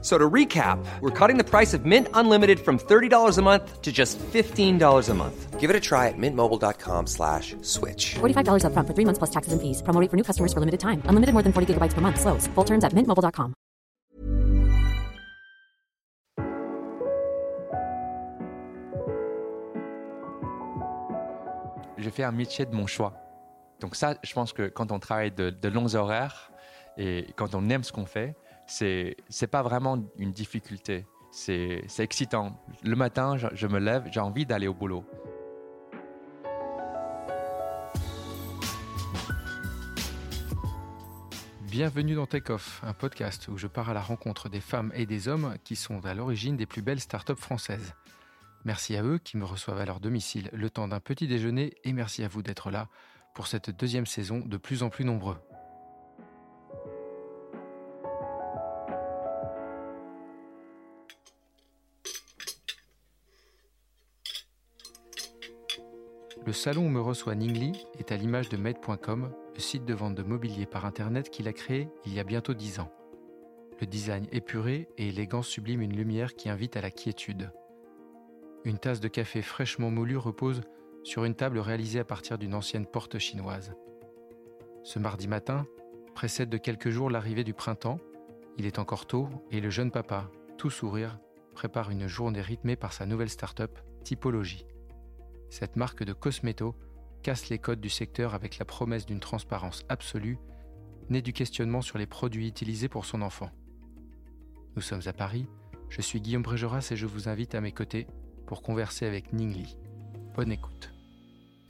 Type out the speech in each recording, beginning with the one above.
So to recap, we're cutting the price of Mint Unlimited from $30 a month to just $15 a month. Give it a try at mintmobile.com slash switch. $45 upfront for three months plus taxes and fees. Promo rate for new customers for limited time. Unlimited more than 40 gigabytes per month. Slows. Full terms at mintmobile.com. J'ai fait un métier de mon choix. Donc ça, je pense que quand on travaille de, de longs horaires et quand on aime ce qu'on fait, c'est c'est pas vraiment une difficulté. C'est excitant. Le matin, je, je me lève, j'ai envie d'aller au boulot. Bienvenue dans Take Off, un podcast où je pars à la rencontre des femmes et des hommes qui sont à l'origine des plus belles startups françaises. Merci à eux qui me reçoivent à leur domicile le temps d'un petit déjeuner et merci à vous d'être là pour cette deuxième saison de plus en plus nombreux. Le salon où me reçoit Ningli est à l'image de Made.com, le site de vente de mobilier par Internet qu'il a créé il y a bientôt 10 ans. Le design épuré et élégant sublime une lumière qui invite à la quiétude. Une tasse de café fraîchement moulu repose sur une table réalisée à partir d'une ancienne porte chinoise. Ce mardi matin précède de quelques jours l'arrivée du printemps. Il est encore tôt et le jeune papa, tout sourire, prépare une journée rythmée par sa nouvelle start-up, Typologie. Cette marque de cosméto casse les codes du secteur avec la promesse d'une transparence absolue, née du questionnement sur les produits utilisés pour son enfant. Nous sommes à Paris, je suis Guillaume Brégeras et je vous invite à mes côtés pour converser avec Ning Li. Bonne écoute.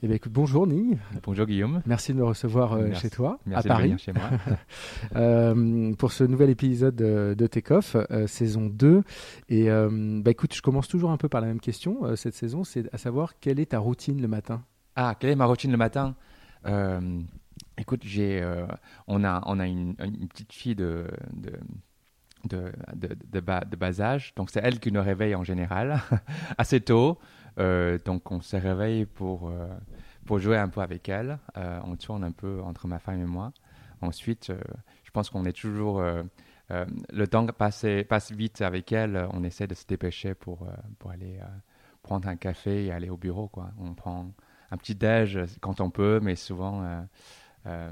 Eh bien, écoute, bonjour Ning. Bonjour Guillaume. Merci de me recevoir euh, chez toi, Merci à de Paris, venir chez moi. euh, pour ce nouvel épisode de, de Take Off, euh, saison 2. Et euh, bah, écoute, je commence toujours un peu par la même question euh, cette saison, c'est à savoir quelle est ta routine le matin? Ah, quelle est ma routine le matin? Euh, Écoute, j'ai, euh, on a, on a une, une petite fille de, de, de, de, de bas, de bas âge, donc c'est elle qui nous réveille en général assez tôt. Euh, donc on se réveille pour, euh, pour jouer un peu avec elle. Euh, on tourne un peu entre ma femme et moi. Ensuite, je pense qu'on est toujours. le temps passe, passe vite avec elle. On essaie de se dépêcher pour, pour aller prendre un café et aller au bureau. On prend un petit déj quand on peut, mais souvent euh,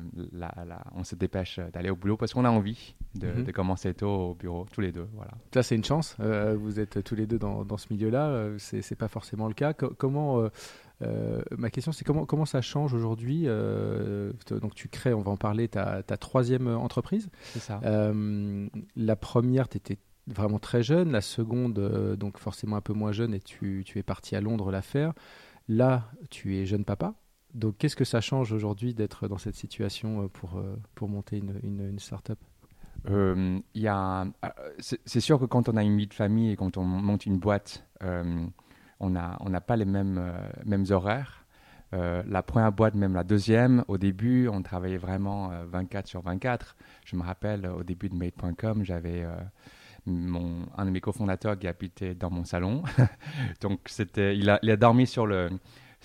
on se dépêche d'aller au boulot parce qu'on a envie de, Mhm. de commencer tôt au bureau, tous les deux. Voilà. Ça, c'est une chance. euh, vous êtes tous les deux dans, dans ce milieu-là. euh, c'est c'est pas forcément le cas. Co- comment euh, ma question, c'est comment comment ça change aujourd'hui Donc, tu crées, on va en parler, ta, ta troisième entreprise. C'est ça. La première, tu étais vraiment très jeune. La seconde, donc forcément un peu moins jeune, et tu, tu es parti à Londres la faire. Là, tu es jeune papa. Donc, qu'est-ce que ça change aujourd'hui d'être dans cette situation euh, pour, euh, pour monter une, une, une start-up? Euh, a, euh, c'est sûr que quand on a une vie de famille et quand on monte une boîte, euh, on n'a on n'a pas les mêmes, mêmes horaires. La première boîte, même la deuxième, au début, on travaillait vraiment euh, 24 sur 24. Je me rappelle, au début de Made.com, j'avais mon, un de mes cofondateurs qui habitait dans mon salon. Donc, a, il a dormi sur, le,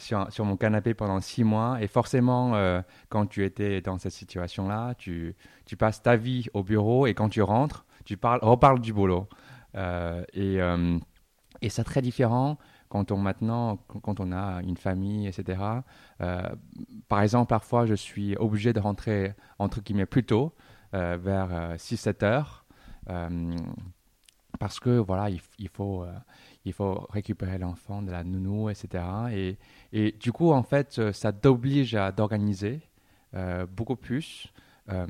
sur, mon canapé pendant six mois. Et forcément, euh, quand tu étais dans cette situation-là, tu, tu passes ta vie au bureau et quand tu rentres, tu parles, reparles du boulot. Euh, et euh, et c'est très différent quand on maintenant, quand on a une famille, etc. Par exemple, parfois, je suis obligé de rentrer entre guillemets plus tôt, vers 6-7 heures, parce que voilà, il, il faut, il faut récupérer l'enfant de la nounou, etc. Et, et du coup, en fait, euh, ça t'oblige à d'organiser euh, beaucoup plus. Euh,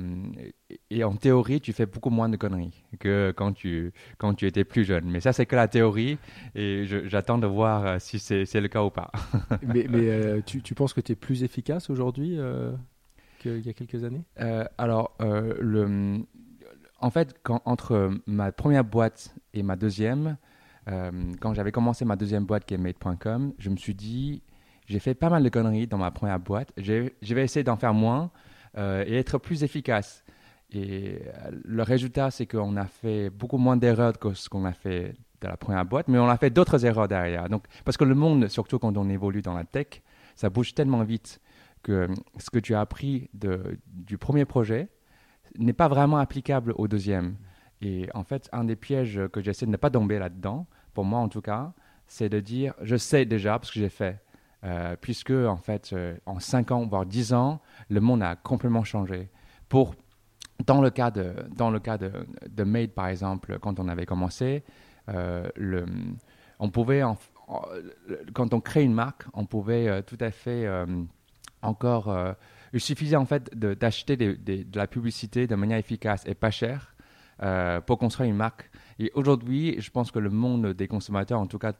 et, en théorie, tu fais beaucoup moins de conneries que quand tu, quand tu étais plus jeune. Mais ça, c'est que la théorie. Et j'attends de voir si c'est c'est le cas ou pas. Mais, mais, euh, tu, tu penses que tu es plus efficace aujourd'hui qu'il y a quelques années? Alors, le, en fait, quand, entre ma première boîte et ma deuxième, quand j'avais commencé ma deuxième boîte qui est Made.com, je me suis dit, j'ai fait pas mal de conneries dans ma première boîte. Je vais essayer d'en faire moins euh, et être plus efficace. et euh, le résultat, c'est qu'on a fait beaucoup moins d'erreurs que ce qu'on a fait de la première boîte, mais on a fait d'autres erreurs derrière. Donc, parce que le monde, surtout quand on évolue dans la tech, ça bouge tellement vite que ce que tu as appris du premier projet n'est pas vraiment applicable au deuxième. Et en fait, un des pièges que j'essaie de ne pas tomber là-dedans, pour moi en tout cas, c'est de dire, je sais déjà parce que j'ai fait. Euh, puisque en fait, euh, en 5 ans, voire 10 ans, le monde a complètement changé. Pour, dans le cas de, dans le cas de, de Made, par exemple, quand on avait commencé, euh, on pouvait, quand on crée une marque, on pouvait tout à fait encore. il suffisait en fait de- d'acheter des- de la publicité de manière efficace et pas chère euh, pour construire une marque. Et aujourd'hui, je pense que le monde des consommateurs, en tout cas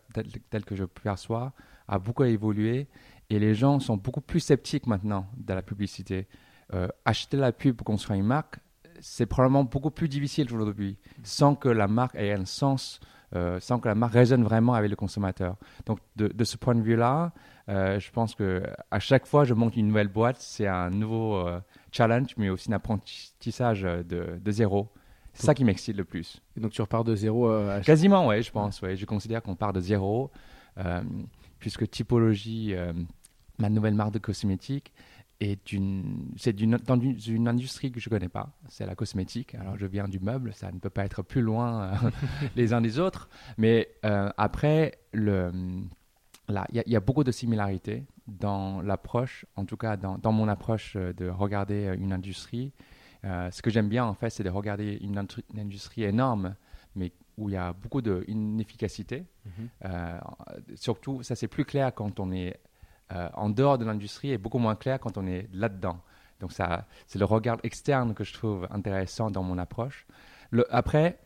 tel, que je perçois, a beaucoup évolué et les gens sont beaucoup plus sceptiques maintenant de la publicité. Euh, acheter la pub pour construire une marque, c'est probablement beaucoup plus difficile aujourd'hui, sans que la marque ait un sens, euh, sans que la marque résonne vraiment avec le consommateur. Donc, de, ce point de vue-là, je pense que à chaque fois je monte une nouvelle boîte, c'est un nouveau challenge, mais aussi un apprentissage de zéro. C'est ça qui m'excite le plus. Et donc tu repars de zéro euh, à Quasiment, ouais, je pense. Ouais. Je considère qu'on part de zéro, euh, puisque Typologie, euh, ma nouvelle marque de cosmétiques, est une, c'est d'une, dans une, industrie que je ne connais pas. C'est la cosmétique. Alors, je viens du meuble, ça ne peut pas être plus loin euh, les uns des autres. Mais après, le, là, il y, a- il y a beaucoup de similarités dans l'approche, en tout cas dans, dans mon approche de regarder une industrie. Euh, ce que j'aime bien, en fait, c'est de regarder une, industrie énorme, mais où il y a beaucoup d'inefficacité. Mhm. Euh, surtout, ça c'est plus clair quand on est euh, en dehors de l'industrie et beaucoup moins clair quand on est là-dedans. Donc ça, c'est le regard externe que je trouve intéressant dans mon approche. Le, après,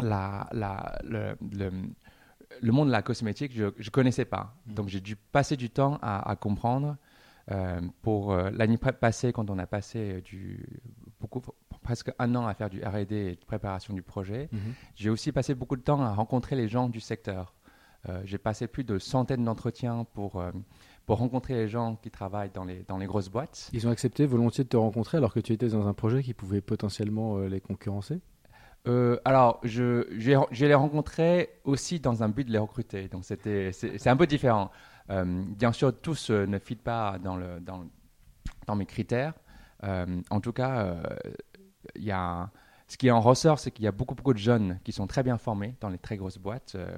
la, la, le, le, le monde de la cosmétique, je ne connaissais pas. Donc j'ai dû passer du temps à, à comprendre. Euh, pour euh, l'année passée, quand on a passé du, beaucoup, presque un an à faire du R&D et de préparation du projet, Mhm. j'ai aussi passé beaucoup de temps à rencontrer les gens du secteur. Euh, j'ai passé plus de centaines d'entretiens pour, euh, pour rencontrer les gens qui travaillent dans les, dans les grosses boîtes. Ils ont accepté volontiers de te rencontrer alors que tu étais dans un projet qui pouvait potentiellement euh, les concurrencer? Euh, alors, je, j'ai, je les rencontrés aussi dans un but de les recruter. Donc, c'était, c'est, c'est un peu différent. Euh, bien sûr, tous euh, ne fit pas dans, le, dans, dans mes critères. Euh, en tout cas, euh, il y a, ce qui en ressort, c'est qu'il y a beaucoup, beaucoup de jeunes qui sont très bien formés dans les très grosses boîtes. Euh,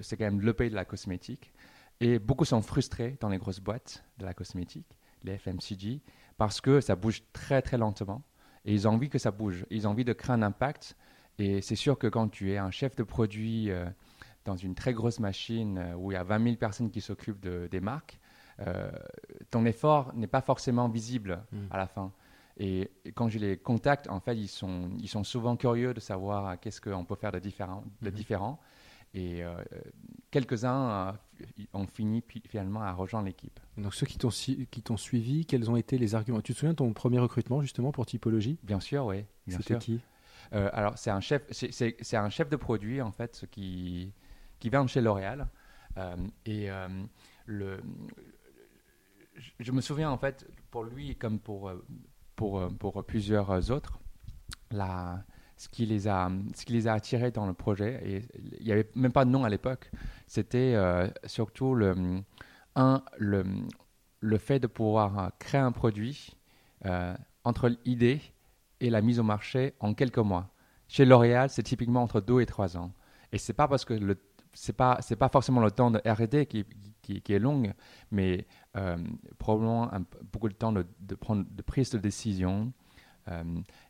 c'est quand même le pays de la cosmétique. Et beaucoup sont frustrés dans les grosses boîtes de la cosmétique, les FMCG, parce que ça bouge très, très lentement. Et ils ont envie que ça bouge. Ils ont envie de créer un impact. Et c'est sûr que quand tu es un chef de produit euh, dans une très grosse machine euh, où il y a 20 000 personnes qui s'occupent de- des marques, euh, ton effort n'est pas forcément visible Mm. à la fin. Et, et quand je les contacte, en fait, ils sont, ils sont souvent curieux de savoir qu'est-ce qu'on peut faire de différent. De Mhm. différent. Et euh, quelques-uns euh, ont fini finalement à rejoindre l'équipe. Donc ceux qui t'ont si- suivi, quels ont été les arguments? Tu te souviens de ton premier recrutement justement pour typologie? Bien sûr, oui. C'était qui? Euh, alors, c'est un chef, un chef de produit en fait qui qui vient de chez L'Oréal Euh, et le, je, me souviens en fait pour lui comme pour euh, pour euh, pour plusieurs autres la ce qui les a ce qui les a attirés dans le projet et il n'y avait même pas de nom à l'époque c'était euh, surtout le un le le fait de pouvoir créer un produit entre l'idée et la mise au marché en quelques mois. Chez L'Oréal, c'est typiquement entre deux et trois ans. Et c'est pas parce que le c'est pas c'est pas forcément le temps de R&D qui, qui, qui est long, mais euh, probablement un- beaucoup de temps de, de prendre de prise de décision euh,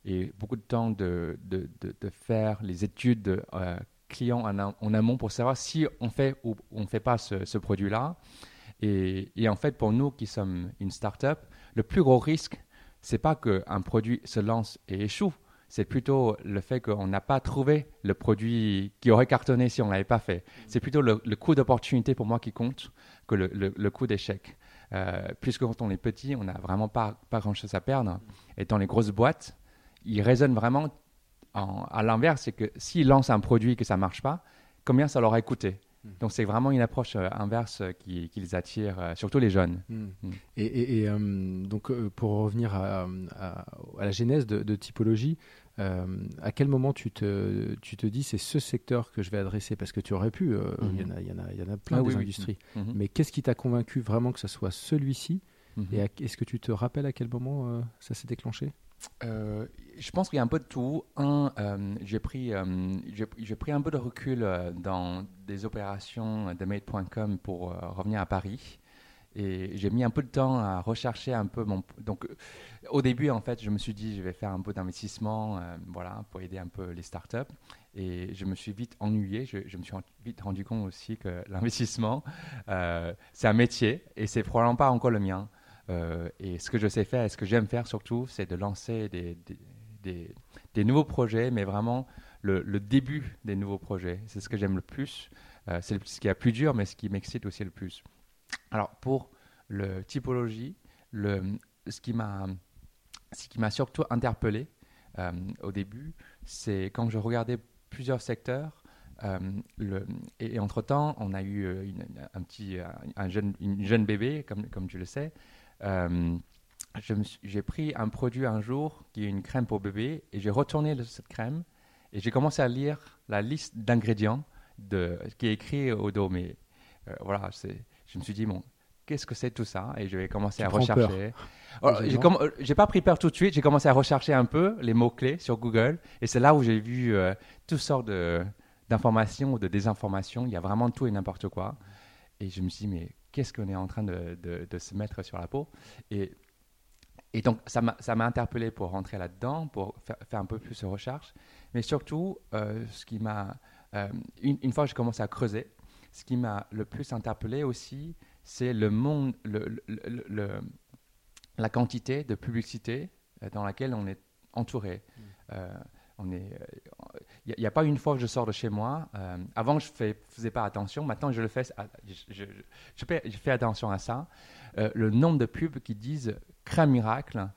et beaucoup de temps de, de, de, faire les études euh, clients en, en amont pour savoir si on fait ou on ne fait pas ce, ce produit-là. Et, et en fait, pour nous qui sommes une start-up, le plus gros risque, c'est pas qu'un produit se lance et échoue. C'est plutôt le fait qu'on n'a pas trouvé le produit qui aurait cartonné si on ne l'avait pas fait. C'est plutôt le, le coût d'opportunité pour moi qui compte que le, le- le coût d'échec. Euh, puisque quand on est petit, on n'a vraiment pas, pas grand-chose à perdre. Et dans les grosses boîtes, ils raisonnent vraiment en- à l'inverse. C'est que s'ils lancent un produit et que ça ne marche pas, combien ça leur a coûté Donc c'est vraiment une approche euh, inverse euh, qui, qui les attire, euh, surtout les jeunes. Mm. Mm. Et, et- et, euh, donc, pour revenir à, à- à la genèse de, de typologie, euh, à quel moment tu te, tu te dis c'est ce secteur que je vais adresser? Parce que tu aurais pu, euh, il y en a- il y, en a- il y en a plein Ah des oui, oui. industries. Mhm. Mais qu'est-ce qui t'a convaincu vraiment que ce soit celui-ci? Mhm. Et est-ce que tu te rappelles à quel moment euh, ça s'est déclenché? Euh, je pense qu'il y a un peu de tout. Un, euh, j'ai pris, euh, j'ai, pris un peu de recul euh, dans des opérations de Made.com pour euh, revenir à Paris. Et j'ai mis un peu de temps à rechercher un peu mon. Donc, euh, au début, en fait, je me suis dit, je vais faire un peu d'investissement, euh, voilà, pour aider un peu les startups. Et je me suis vite ennuyé. Je, me suis vite rendu compte aussi que l'investissement, euh, c'est un métier et c'est probablement pas encore le mien. Et ce que je sais faire et ce que j'aime faire surtout, c'est de lancer des, nouveaux projets, mais vraiment le, le début des nouveaux projets. C'est ce que j'aime le plus. C'est ce qui est le plus dur, mais ce qui m'excite aussi le plus. Alors, pour le typologie, ce qui m'a surtout interpellé euh, au début, c'est quand je regardais plusieurs secteurs. euh, et, et entre-temps, on a eu euh, une- un petit, un, un jeune, une jeune bébé, comme, tu le sais. J'ai pris un produit un jour qui est une crème pour bébé et j'ai retourné cette crème et j'ai commencé à lire la liste d'ingrédients qui est écrit au dos. Mais voilà, c'est, je me suis dit, bon, qu'est-ce que c'est tout ça? Et je vais commencer Tu à rechercher. Alors, j'ai, comm- euh, pas pris peur tout de suite, j'ai commencé à rechercher un peu les mots-clés sur Google et c'est là où j'ai vu euh, toutes sortes d'informations ou de désinformations. Il y a vraiment tout et n'importe quoi. Et je me suis dit, mais qu'est-ce qu'on est en train de, de- de se mettre sur la peau? Et, et donc, ça m'a, ça m'a interpellé pour rentrer là-dedans, pour faire, faire un peu plus de recherche. Mais surtout, euh, ce qui m'a. euh, une, une fois que j'ai commencé à creuser, ce qui m'a le plus interpellé aussi, c'est le monde, le, le- le- le- la quantité de publicité euh, dans laquelle on est entouré. Euh, on est, il n'y a, pas une fois que je sors de chez moi. euh, avant, je ne faisais pas attention. Maintenant, je le fais. Je, je- je fais, je fais attention à ça. Euh, le nombre de pubs qui disent crème miracle,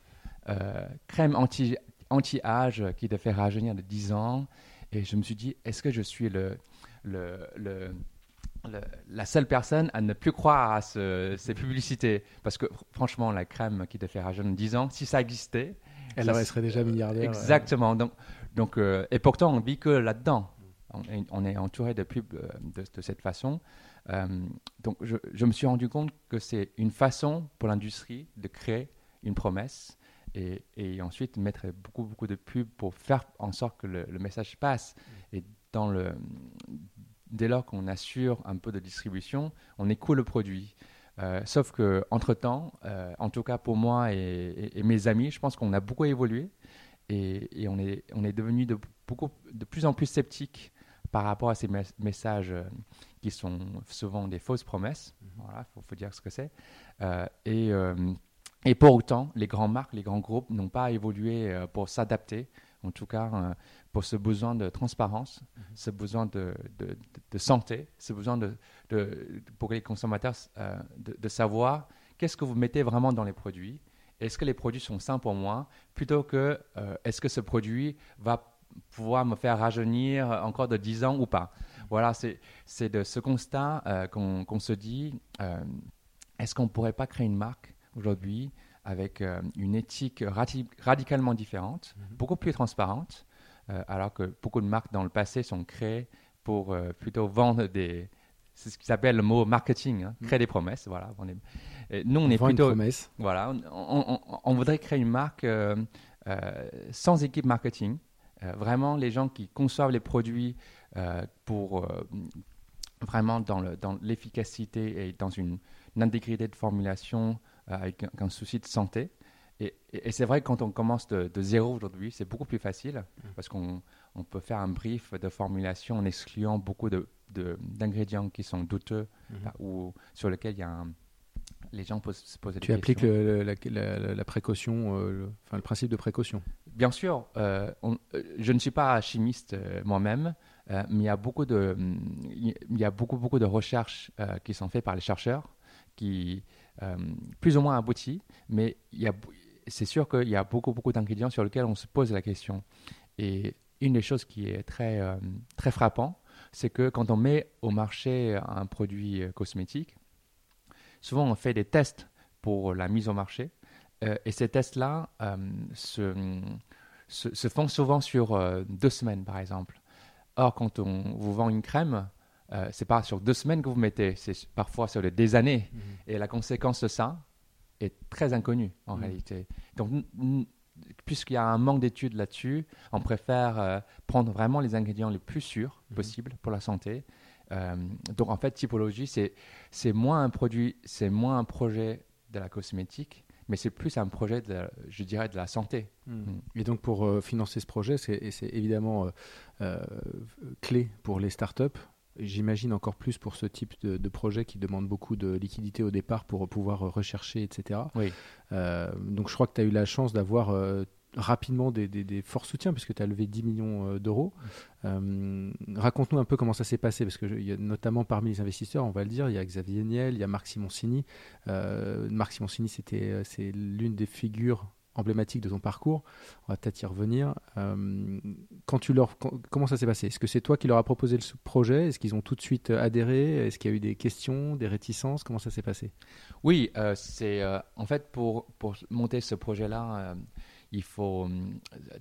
euh, crème anti, anti-âge qui te fait rajeunir de 10 ans. Et je me suis dit, est-ce que je suis le, le, le- le- la seule personne à ne plus croire à ce- ces publicités Parce que fr- franchement, la crème qui te fait rajeunir de 10 ans, si ça existait, Elle ça elle serait déjà milliardaire. Exactement. Donc, donc, euh, et pourtant, on vit que là-dedans. On est, on est entouré de pubs euh, de, de cette façon. Euh, donc, je, je me suis rendu compte que c'est une façon pour l'industrie de créer une promesse et, et ensuite mettre beaucoup, beaucoup de pubs pour faire en sorte que le, le message passe. Et dans le, dès lors qu'on assure un peu de distribution, on écoule le produit. Euh, sauf que entre temps, en tout cas pour moi et, et- et mes amis, je pense qu'on a beaucoup évolué et, et on est on est devenu de beaucoup de plus en plus sceptique par rapport à ces mes- messages euh, qui sont souvent des fausses promesses. Voilà, faut, faut dire ce que c'est. Euh, et euh, pour autant, les grandes marques, les grands groupes n'ont pas évolué euh, pour s'adapter, en tout cas euh, pour ce besoin de transparence, ce besoin de, de, de- de santé, ce besoin de, de- pour les consommateurs euh, de, savoir qu'est-ce que vous mettez vraiment dans les produits. Est-ce que les produits sont sains pour moi? Plutôt que euh, est-ce que ce produit va pouvoir me faire rajeunir encore de 10 ans ou pas? Voilà, c'est de ce constat euh, qu'on se dit euh, est-ce qu'on ne pourrait pas créer une marque aujourd'hui avec euh, une éthique radicalement différente, beaucoup plus transparente, euh, alors que beaucoup de marques dans le passé sont créées pour euh, plutôt vendre des... C'est ce qui s'appelle le mot marketing, hein, créer des promesses. Voilà. On est- et nous, on, On est plutôt... Voilà, on, on- on- on voudrait créer une marque euh, euh, sans équipe marketing. Euh, vraiment, les gens qui conçoivent les produits pour vraiment dans le- dans l'efficacité et dans une, une intégrité de formulation avec un, un souci de santé. Et, et- et c'est vrai que quand on commence de, de zéro aujourd'hui, c'est beaucoup plus facile parce qu'on on peut faire un brief de formulation en excluant beaucoup de- de- d'ingrédients qui sont douteux enfin, ou sur lesquels il y a un- les gens posent, se posent des Tu appliques questions. le- le- la, la- la précaution, euh, le, enfin, le principe de précaution. Bien sûr, euh, on- euh, je ne suis pas chimiste euh, moi-même, euh, mais il y a beaucoup de, hum, il y a beaucoup, beaucoup de recherches euh, qui sont faites par les chercheurs, qui euh, plus ou moins abouties, mais c'est sûr qu'il y a beaucoup, beaucoup d'ingrédients sur lesquels on se pose la question. Et une des choses qui est très, euh, très frappant, c'est que quand on met au marché un produit euh, cosmétique, souvent on fait des tests pour la mise au marché. Euh, et ces tests-là euh, se, font souvent sur euh, deux semaines, par exemple. Or, quand on vous vend une crème, euh, c'est pas sur deux semaines que vous mettez, c'est parfois sur des années. Et la conséquence de ça est très inconnue en Mhm. réalité. Donc, puisqu'il y a un manque d'études là-dessus, on préfère euh, prendre vraiment les ingrédients les plus sûrs Mhm. possibles pour la santé. Euh, donc, en fait, typologie, c'est moins un produit, c'est moins un projet de la cosmétique, mais c'est plus un projet, de, je dirais, de la santé. Mm. Et donc pour euh, financer ce projet, c'est évidemment euh, euh, clé pour les startups. J'imagine encore plus pour ce type de, de projet qui demande beaucoup de liquidité au départ pour pouvoir rechercher, etc. Oui. Euh, donc je crois que tu as eu la chance d'avoir euh, rapidement des, des- des forts soutiens puisque tu as levé 10 millions euh, d'euros. Euh, Raconte-nous un peu comment ça s'est passé parce que je- y a notamment parmi les investisseurs, on va le dire, il y a Xavier Niel, il y a Marc Simoncini. Marc Simoncini, c'était c'est l'une des figures emblématiques de ton parcours. On va peut-être y revenir. Euh, quand tu leur, comment ça s'est passé? Est-ce que c'est toi qui leur as proposé le projet? Est-ce qu'ils ont tout de suite euh, adhéré? Est-ce qu'il y a eu des questions, des réticences? Comment ça s'est passé? Oui, euh, c'est en fait pour, pour monter ce projet-là, il faut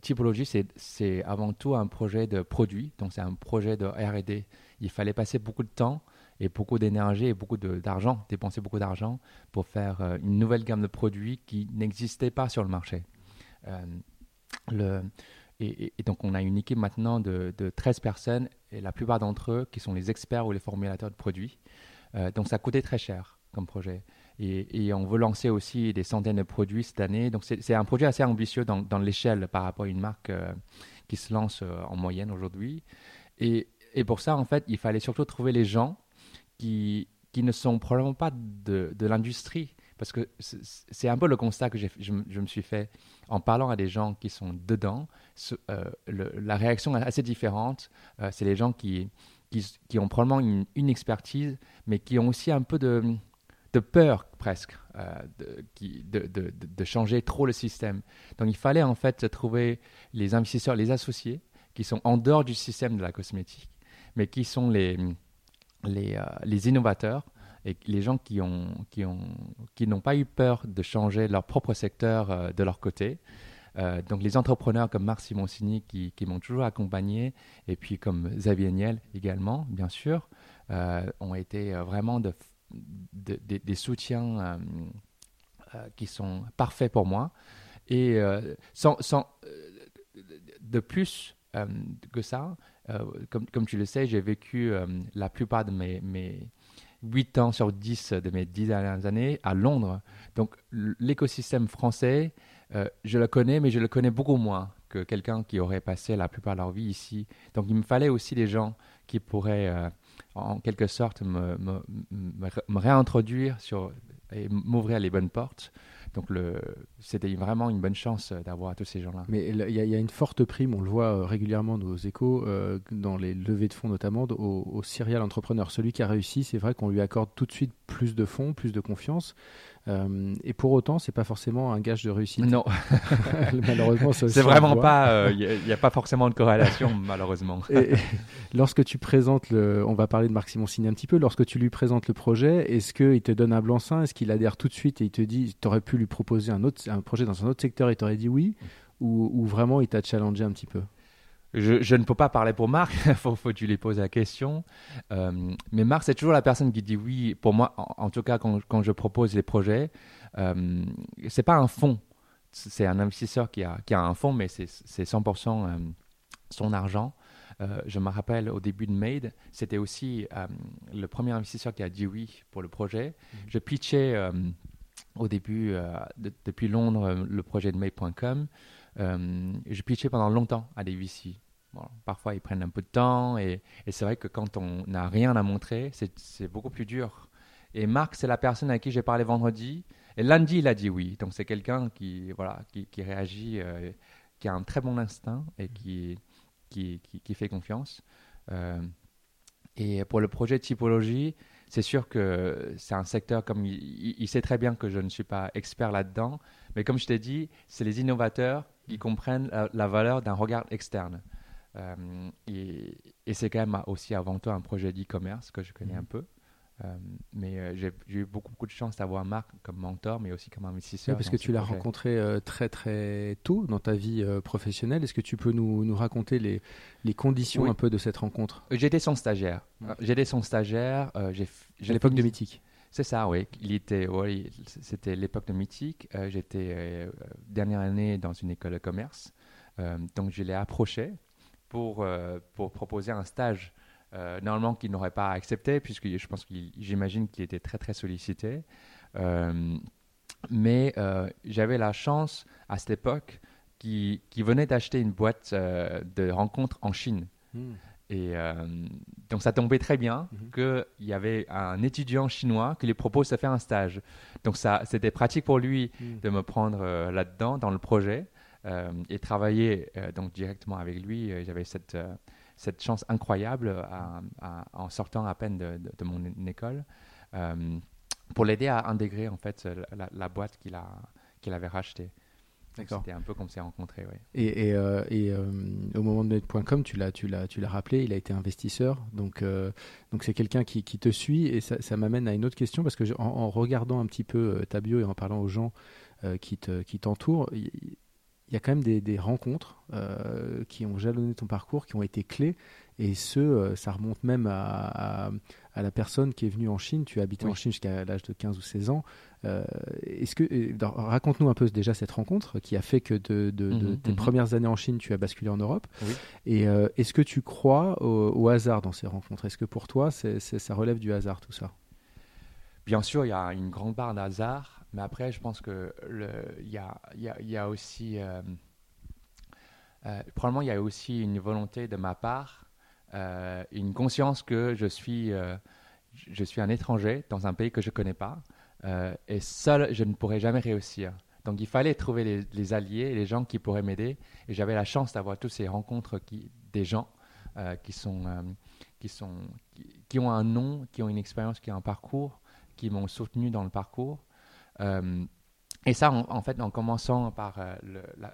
typologie, c'est avant tout un projet de produit, donc c'est un projet de R&D. Il fallait passer beaucoup de temps et beaucoup d'énergie et beaucoup d'argent, dépenser beaucoup d'argent pour faire euh, une nouvelle gamme de produits qui n'existait pas sur le marché. Euh, et, donc on a une équipe maintenant de, de 13 personnes et la plupart d'entre eux qui sont les experts ou les formulateurs de produits. Euh, donc ça coûtait très cher comme projet. Et, on veut lancer aussi des centaines de produits cette année. Donc c'est un projet assez ambitieux dans, l'échelle par rapport à une marque qui se lance en moyenne aujourd'hui. Et pour ça, en fait, il fallait surtout trouver les gens qui, qui ne sont probablement pas de, de l'industrie. Parce que c'est- un peu le constat que je, je me suis fait en parlant à des gens qui sont dedans. Euh, la réaction est assez différente. Euh, c'est les gens qui, qui, qui ont probablement une, expertise, mais qui ont aussi un peu de, de peur presque euh, de- de- de changer trop le système. Donc il fallait en fait trouver les investisseurs, les associés qui sont en dehors du système de la cosmétique, mais qui sont les, les, euh, les innovateurs et les gens qui ont qui ont qui n'ont pas eu peur de changer leur propre secteur euh, de leur côté. Euh, donc les entrepreneurs comme Marc Simoncini qui, m'ont toujours accompagné et puis comme Xavier Niel également, bien sûr, ont été vraiment de, de- de- des soutiens qui sont parfaits pour moi. Et sans, sans, de plus que ça, comme, comme tu le sais, j'ai vécu euh, la plupart de mes, mes 8 ans sur 10 de mes 10 dernières années à Londres. Donc l'écosystème français, euh, je le connais, mais je le connais beaucoup moins que quelqu'un qui aurait passé la plupart de leur vie ici. Donc il me fallait aussi des gens qui pourraient, euh, en quelque sorte, me, me, me ré- me réintroduire et m'ouvrir les bonnes portes. Donc c'était vraiment une bonne chance euh, d'avoir tous ces gens-là. Mais il y, a- une forte prime, on le voit euh, régulièrement dans nos échos, euh, dans les levées de fonds notamment, au serial entrepreneur. Celui qui a réussi, c'est vrai qu'on lui accorde tout de suite plus de fonds, plus de confiance. Euh, et pour autant, c'est pas forcément un gage de réussite. Non, Malheureusement, c'est vraiment pas. Il n'y a, pas forcément de corrélation, malheureusement. Et, et lorsque tu présentes le, on va parler de Marc Simoncini un petit peu, lorsque tu lui présentes le projet, est-ce qu'il te donne un blanc-seing Est-ce qu'il adhère tout de suite et il te dit, tu aurais pu lui proposer un, autre, un projet dans un autre secteur et il t'aurait dit oui? Ou, ou vraiment il t'a challengé un petit peu? Je, je ne peux pas parler pour Marc, il faut, faut que tu lui poses la question. Euh, mais Marc, c'est toujours la personne qui dit oui. Pour moi, en, en tout cas, quand, quand je propose les projets, euh, c'est pas un fonds. C'est un investisseur qui a, qui a un fonds, mais c'est c'est 100% euh, son argent. Euh, je me rappelle au début de Made, c'était aussi le premier investisseur qui a dit oui pour le projet. Je pitchais au début, de- depuis Londres, le projet de Made.com. Euh, je pitchais pendant longtemps à des VC. Parfois, ils prennent un peu de temps et, c'est vrai que quand on n'a rien à montrer, c'est beaucoup plus dur. Et Marc, c'est la personne à qui j'ai parlé vendredi. Et lundi, il a dit oui. Donc, c'est quelqu'un qui, voilà, qui, réagit, euh, qui a un très bon instinct et qui, qui, qui, fait confiance. Euh, et pour le projet typologie, c'est sûr que c'est un secteur comme il sait très bien que je ne suis pas expert là-dedans, mais comme je t'ai dit, c'est les innovateurs qui comprennent la, la valeur d'un regard externe. Euh, et, et c'est quand même aussi avant tout un projet d'e-commerce que je connais Mhm. un peu. Euh, mais euh, j'ai eu beaucoup, beaucoup de chance d'avoir Marc comme mentor, mais aussi comme investisseur. Parce que tu l'as rencontré euh, très très tôt dans ta vie professionnelle. Est-ce que tu peux nous, nous raconter les, les conditions Oui. un peu de cette rencontre? J'étais son stagiaire. Euh, J'étais son stagiaire. j'ai à l'époque de Mythique C'est ça, oui. Il était, oui, c'était l'époque de Mythique. Euh, J'étais euh, dernière année dans une école de commerce. Euh, donc, je l'ai approché pour, pour proposer un stage. normalement, qu'il n'aurait pas accepté, puisque je pense qu'il, j'imagine qu'il était très, très sollicité. Mais j'avais la chance, à cette époque, qui, qui venait d'acheter une boîte de rencontres en Chine. Et euh, donc ça tombait très bien Mhm. qu'il y avait un étudiant chinois qui lui propose de faire un stage. Donc ça, c'était pratique pour lui Mhm. de me prendre euh, là-dedans, dans le projet, euh, et travailler euh, donc directement avec lui. J'avais cette, cette chance incroyable à- à- en sortant à peine de, de- de mon école pour l'aider à intégrer en fait la, la boîte qu'il a qu'il avait rachetée. C'était un peu comme s'est rencontré, oui. Et, et, euh, et, euh, au moment de Net.com, tu l'as, tu l'as, tu l'as rappelé, il a été investisseur. Donc, euh, donc c'est quelqu'un qui, qui te suit. Et ça, ça m'amène à une autre question parce que je- en, en regardant un petit peu ta bio et en parlant aux gens qui, te, qui t'entourent, il y a quand même des, des rencontres qui ont jalonné ton parcours, qui ont été clés. Et ce, ça remonte même à, à- à la personne qui est venue en Chine. Tu as habité Oui. en Chine jusqu'à l'âge de 15 ou 16 ans. Euh, est-ce que, et, dans- raconte-nous un peu déjà cette rencontre qui a fait que de, de- de Mhm, tes mhm. premières années en Chine, tu as basculé en Europe. Oui. Et euh, est-ce que tu crois au, au hasard dans ces rencontres? Est-ce que pour toi, c'est, c'est- ça relève du hasard tout ça? Bien sûr, il y a une grande part d'hasard, mais après, je pense que il y a, il y a- il y a aussi, euh, euh, probablement, il y a aussi une volonté de ma part, euh, une conscience que je suis, euh, je suis un étranger dans un pays que je connais pas, euh, et seul, je ne pourrais jamais réussir. Donc, il fallait trouver les, alliés, les gens qui pourraient m'aider, et j'avais la chance d'avoir toutes ces rencontres qui, des gens qui sont, qui sont, qui, ont un nom, qui ont une expérience, qui ont un parcours qui m'ont soutenu dans le parcours. Et ça, en, fait, en commençant par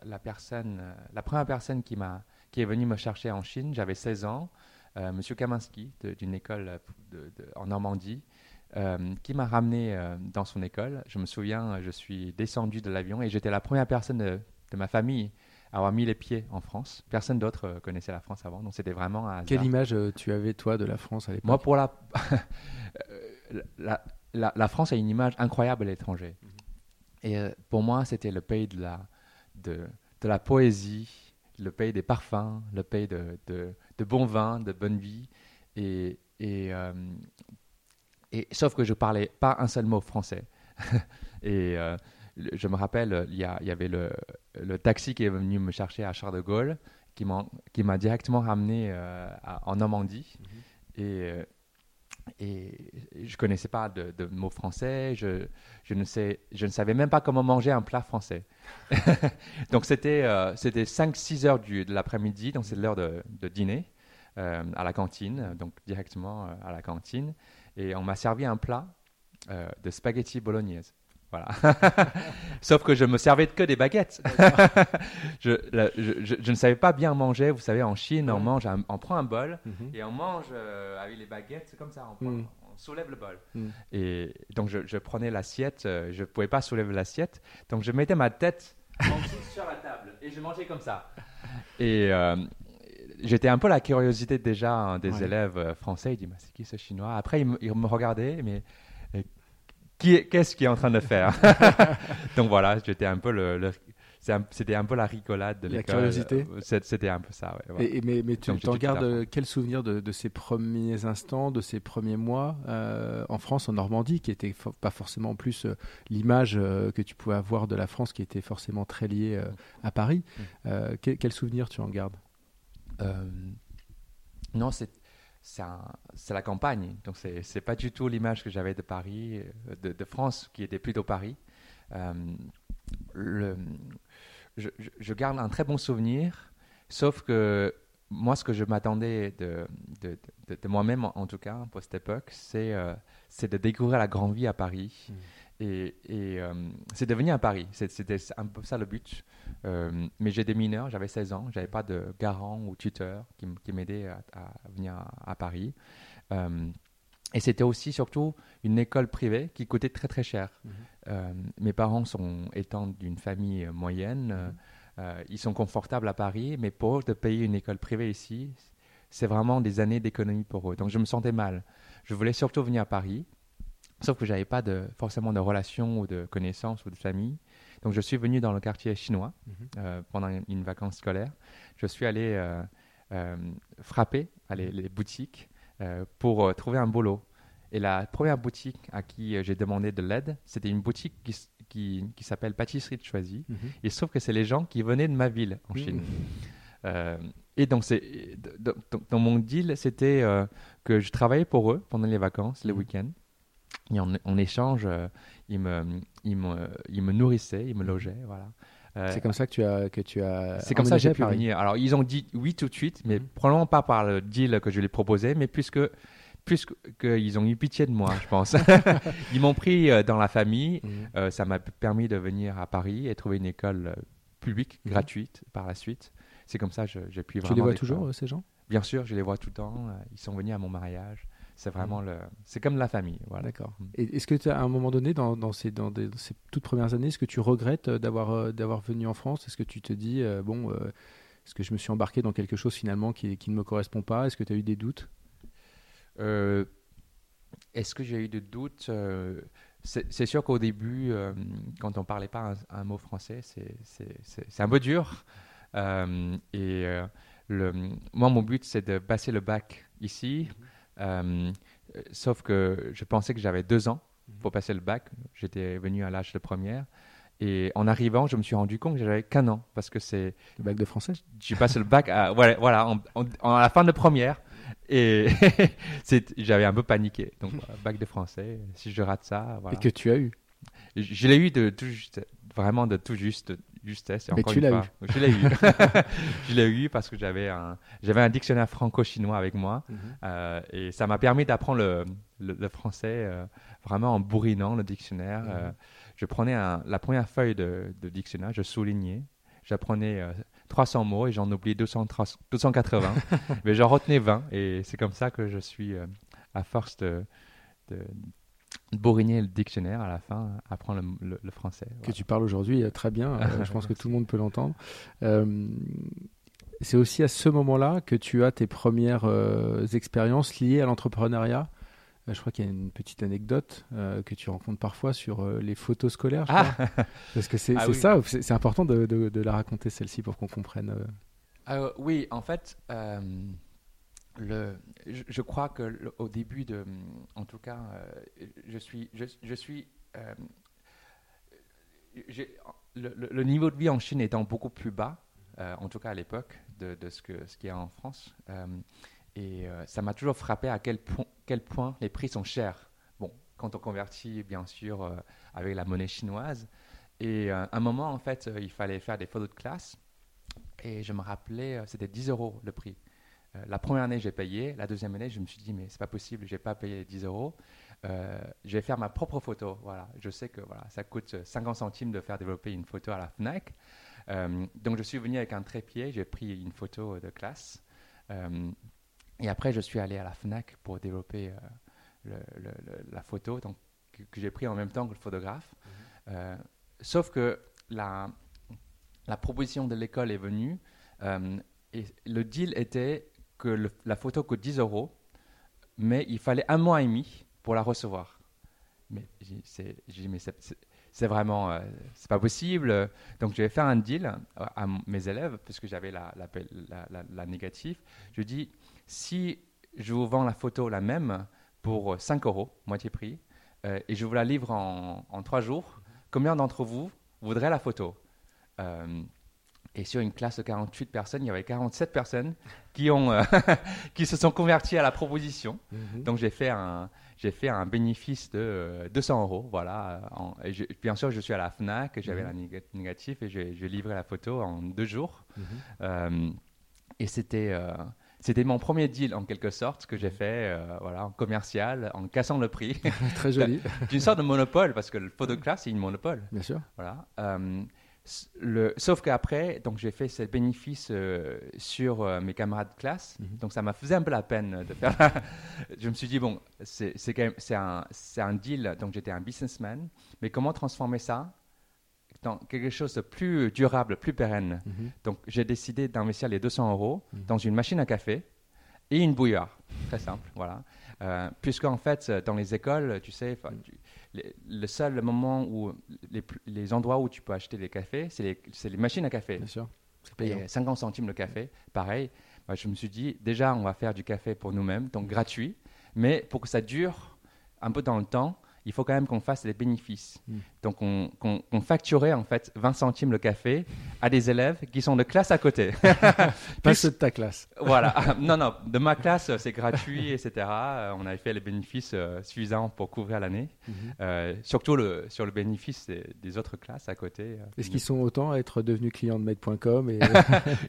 la, personne, la première personne qui, m'a, qui est venue me chercher en Chine, j'avais 16 ans, euh, Monsieur Kaminski, d'une école euh, de- de- en Normandie, euh, qui m'a ramené euh, dans son école. Je me souviens, je suis descendu de l'avion et j'étais la première personne de, de ma famille à avoir mis les pieds en France. Personne d'autre connaissait la France avant, donc c'était vraiment un hasard. Quelle image tu avais, toi, de la France à l'époque? Moi, pour la, la, la, la France a une image incroyable à l'étranger. Et euh, pour moi, c'était le pays de la, de la poésie, le pays des parfums, le pays de, de, de bon vin, de bonne vie. Et, et, euh, et sauf que je parlais pas un seul mot français. et euh, je me rappelle, il y, a- il y avait le, le taxi qui est venu me chercher à Charles de Gaulle, qui m'a directement ramené euh, à- en Normandie. Et je connaissais pas de, de mots français, je, je, ne sais, je ne savais même pas comment manger un plat français. donc c'était euh, c'était 5-6 heures du, de l'après-midi, donc c'est l'heure de, de dîner euh, à la cantine, donc directement euh, à la cantine. Et on m'a servi un plat euh, de spaghetti bolognaise. Voilà. Sauf que je me servais que des baguettes. je, la- je, je- je ne savais pas bien manger. Vous savez, en Chine, on mange, un- on prend un bol Mhm. et on mange euh, avec les baguettes, c'est comme ça, on, prend- Mm. on soulève le bol. Mm. Et donc je, prenais l'assiette, euh, je ne pouvais pas soulever l'assiette, donc je mettais ma tête en dessous sur la table et je mangeais comme ça. Et euh, j'étais un peu la curiosité déjà hein, des Ouais. élèves français, ils disent, Mais c'est qui ce chinois? Après ils me, ils me regardaient, mais qu'est-ce qu'il est en train de faire? Donc voilà, j'étais un peu le... le- c'est un- c'était un peu la rigolade de La l'école. curiosité? Euh, c'est- C'était un peu ça, ouais. Et, et- mais, mais tu Donc, t'en j'étais tout gardes à euh, quel souvenir de, de ces premiers instants, de ces premiers mois euh, en France, en Normandie, qui était fo- pas forcément en plus euh, l'image euh, que tu pouvais avoir de la France, qui était forcément très liée euh, à Paris. Mm. Euh, quel, quel souvenir tu en gardes? Euh, non, c'est c'est la campagne. Donc, c'est c'est pas du tout l'image que j'avais de Paris, euh, de, France, qui était plutôt Paris. Euh, je, garde un très bon souvenir, sauf que moi, ce que je m'attendais de, moi-même, en, tout cas, pour cette époque, c'est euh, c'est de découvrir la grande vie à Paris. Et, et, euh, c'est de venir à Paris. C'est- C'était un peu ça le but. Euh, mais j'ai des mineurs, j'avais 16 ans, j'avais pas de garant ou tuteur qui, qui m'aidait à, à venir à, à Paris. Euh, et c'était aussi surtout une école privée qui coûtait très très cher. Euh, mes parents sont étant d'une famille moyenne, euh, euh, ils sont confortables à Paris, mais pour eux de payer une école privée ici, c'est vraiment des années d'économie pour eux. Donc je me sentais mal. Je voulais surtout venir à Paris, sauf que j'avais pas de, forcément de relations ou de connaissances ou de famille. Donc je suis venu dans le quartier chinois euh, pendant une, une vacance scolaire. Je suis allé euh, euh, frapper à les, les boutiques pour trouver un boulot. Et la première boutique à qui j'ai demandé de l'aide, c'était une boutique qui, s- qui, qui s'appelle Pâtisserie de Choisy. Il se trouve que c'est les gens qui venaient de ma ville en Chine. Et donc, dans, mon deal, c'était euh, que je travaillais pour eux pendant les vacances, les week-ends. Et en, en échange, euh, ils, me, ils, me, ils me nourrissaient, ils me logeaient. Voilà. Euh, C'est comme ça que tu as que tu as. c'est comme ça que j'ai pu venir. Alors, ils ont dit oui tout de suite, mais Mhm. probablement pas par le deal que je les proposais, mais puisque puisque qu'ils ont eu pitié de moi, je pense. ils m'ont pris euh, dans la famille. Mhm. Euh, ça m'a permis de venir à Paris et trouver une école publique, Mhm. gratuite par la suite. C'est comme ça que j'ai pu Tu les vois toujours ces gens? Bien sûr, je les vois tout le temps. Ils sont venus à mon mariage. C'est vraiment le. C'est comme la famille. Voilà. D'accord. Et Est-ce que tu as, à un moment donné, dans, dans ces, dans des- ces toutes premières années, est-ce que tu regrettes euh, d'avoir euh, d'avoir venu en France? Est-ce que tu te dis, euh, bon, euh, est-ce que je me suis embarqué dans quelque chose finalement qui, qui ne me correspond pas? Est-ce que tu as eu des doutes? Euh, Est-ce que j'ai eu de doutes? C'est c'est sûr qu'au début, quand on parlait pas un, un mot français, c'est- c'est c'est- c'est un peu dur. Et le, moi, mon but, c'est de passer le bac ici. Euh, euh, sauf que je pensais que j'avais deux ans pour passer le bac. J'étais venu à l'âge de première. Et en arrivant, je me suis rendu compte que j'avais qu'un an parce que c'est Le bac de français j'ai passé le bac à, voilà, voilà, en, en- en- à la fin de première. Et c'est- j'avais un peu paniqué. Donc, bac de français, si je rate ça, voilà. Et que tu as eu Je, je l'ai eu de tout juste, vraiment de tout juste, justesse. et Mais encore tu l'as fois, Je l'ai eu. je l'ai eu parce que j'avais un, j'avais un dictionnaire franco-chinois avec moi. euh, et ça m'a permis d'apprendre le, le- le français euh, vraiment en bourrinant le dictionnaire. euh, je prenais un- la première feuille de, de dictionnaire, je soulignais, j'apprenais euh, 300 mots et j'en oubliais 200, 280, mais j'en retenais 20 et c'est comme ça que je suis, à force de bourriner le dictionnaire à la fin, apprendre le, le- le français. que tu parles aujourd'hui euh, très bien. euh, je pense que tout le monde peut l'entendre. Euh, c'est aussi à ce moment-là que tu as tes premières euh, expériences liées à l'entrepreneuriat? Je crois qu'il y a une petite anecdote que tu rencontres parfois sur les photos scolaires. je Ah, crois. Parce que c'est Ah oui. ça, c'est important de, de- de la raconter celle-ci pour qu'on comprenne. Euh, oui, en fait, je, crois que au début de, en tout cas, euh, je suis, je, suis, euh, le, niveau de vie en Chine étant beaucoup plus bas, euh, en tout cas à l'époque, de, ce qu'il y a en France, et ça m'a toujours frappé à quel point, quel point les prix sont chers. Bon, quand on convertit, bien sûr, avec la monnaie chinoise. Et à un moment, en fait, il fallait faire des photos de classe. Et je me rappelais, c'était 10 euros le prix. Euh, la première année, j'ai payé. La deuxième année, je me suis dit, mais c'est pas possible, je vais pas les 10 euros. Euh, je vais faire ma propre photo. Voilà. Je sais que voilà, ça coûte euh, 50 centimes de faire développer une photo à la FNAC. Euh, donc, je suis venu avec un trépied, j'ai pris une photo de classe. Euh, et après, je suis allé à la FNAC pour développer le- le- le- la photo donc, que, que j'ai pris en même temps que le photographe. Euh, sauf que la, la proposition de l'école est venue et le deal était que la photo coûte 10 euros, mais il fallait un mois et demi pour la recevoir. Mais mais c'est- vraiment, euh, c'est pas possible. Donc, je vais faire un deal à, mes élèves, puisque j'avais la, la, la, négative. Je dis, si je vous vends la photo la même pour 5 euros, moitié prix, euh, et je vous la livre en, en 3 jours, combien d'entre vous voudraient la photo? Euh, Et sur une classe de 48 personnes, il y avait 47 personnes qui, ont, euh, qui se sont converties à la proposition. Donc j'ai fait un, j'ai fait un bénéfice de euh, 200 euros, voilà. En- et je- bien sûr, je suis à la Fnac, j'avais la néga- négatif et j'ai livré la photo en deux jours. Euh, et c'était, euh, c'était mon premier deal en quelque sorte que j'ai fait euh, voilà, en commercial, en cassant le prix. Très joli. D'une sorte de monopole, parce que le photo de classe, c'est une monopole. Bien sûr. Voilà. Euh, le, sauf qu'après, donc j'ai fait ce bénéfice euh, sur euh, mes camarades de classe. Mhm. Donc ça m'a fait un peu la peine de faire. la- je me suis dit bon, c'est un deal. Donc j'étais un businessman, mais comment transformer ça dans quelque chose de plus durable, plus pérenne? Mhm. Donc j'ai décidé d'investir les 200 euros Mhm. dans une machine à café et une bouilloire. Très simple, voilà. Euh, Puisqu'en fait, dans les écoles, tu sais, tu- les- le seul moment où les, les endroits où tu peux acheter des cafés, c'est les, c'est les machines à café. Bien sûr. C'est payant. Et 50 centimes le café, pareil. Bah, je me suis dit, déjà, on va faire du café pour nous-mêmes, donc gratuit. Mais pour que ça dure un peu dans le temps, il faut quand même qu'on fasse des bénéfices. Mm. Donc, on, facturait en fait 20 centimes le café à des élèves qui sont de classe à côté. Pas ceux de ta classe. voilà. non, non, de ma classe, c'est gratuit, etc. Euh, On avait fait les bénéfices euh, suffisants pour couvrir l'année. Mhm. Euh, surtout le, sur le bénéfice des, des autres classes à côté. Est-ce qu'ils sont autant à être devenus clients de Made.com et...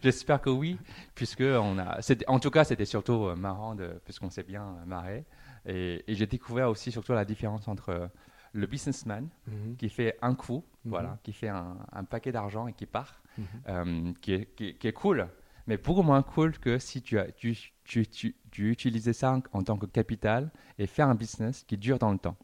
J'espère que oui, puisque on a. En tout cas, c'était surtout marrant, de, puisqu'on s'est bien marré. Et, et j'ai découvert aussi surtout la différence entre euh, le businessman Mhm. qui fait un coup, Mhm. voilà, qui fait un, un paquet d'argent et qui part, Mhm. euh, qui, est, qui, est- qui est cool, mais beaucoup moins cool que si tu, as, tu, tu, tu, tu utilisais ça en, en tant que capital et faire un business qui dure dans le temps.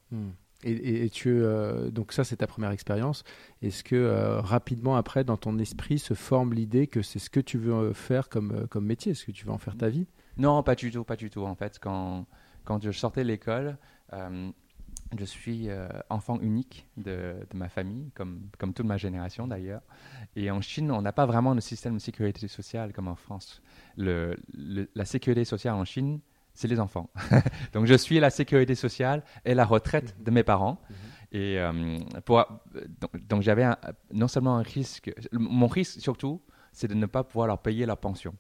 Et, et- et tu, euh, donc ça, c'est ta première expérience. Est-ce que euh, rapidement après, dans ton esprit, se forme l'idée que c'est ce que tu veux faire comme, comme métier? Est-ce que tu veux en faire ta vie? Non, pas du tout, pas du tout. En fait, quand, quand je sortais de l'école, euh, je suis euh, enfant unique de, de ma famille, comme, comme toute ma génération d'ailleurs. Et en Chine, on n'a pas vraiment de système de sécurité sociale comme en France. Le, le- la sécurité sociale en Chine, c'est les enfants. donc je suis la sécurité sociale et la retraite de mes parents. Et euh, pour, donc, donc j'avais non seulement un risque, mon risque surtout, c'est de ne pas pouvoir leur payer leur pension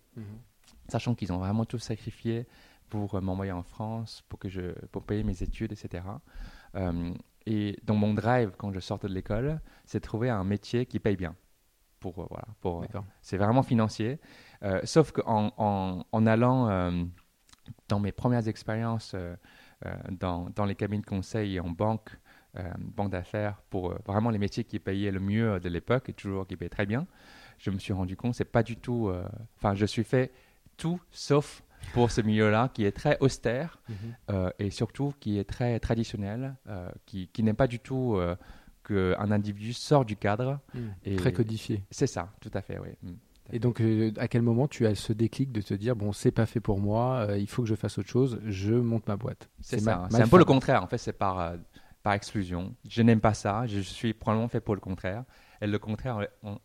sachant qu'ils ont vraiment tout sacrifié pour m'envoyer en France, pour, que je, pour payer mes études, etc. Euh, et donc mon drive, quand je sortais de l'école, c'est de trouver un métier qui paye bien. Pour, euh, voilà, pour, euh, c'est vraiment financier. Euh, sauf qu'en en, en allant euh, dans mes premières expériences dans, dans les cabines de conseil et en banque, banque d'affaires, pour vraiment les métiers qui payaient le mieux de l'époque et toujours qui payaient très bien, je me suis rendu compte, c'est pas du tout. Enfin, je suis fait tout sauf pour ce milieu-là qui est très austère euh, et surtout qui est très traditionnel, euh, qui, qui n'est pas du tout euh, qu'un individu sort du cadre. Et- Très codifié. C'est ça, tout à fait, oui. Mm. Et donc, euh, à quel moment tu as ce déclic de te dire bon, c'est pas fait pour moi, euh, il faut que je fasse autre chose, je monte ma boîte? C'est ça. C'est un peu le contraire. En fait, c'est par, euh, par exclusion. Je n'aime pas ça. Je suis probablement fait pour le contraire. Et le contraire en-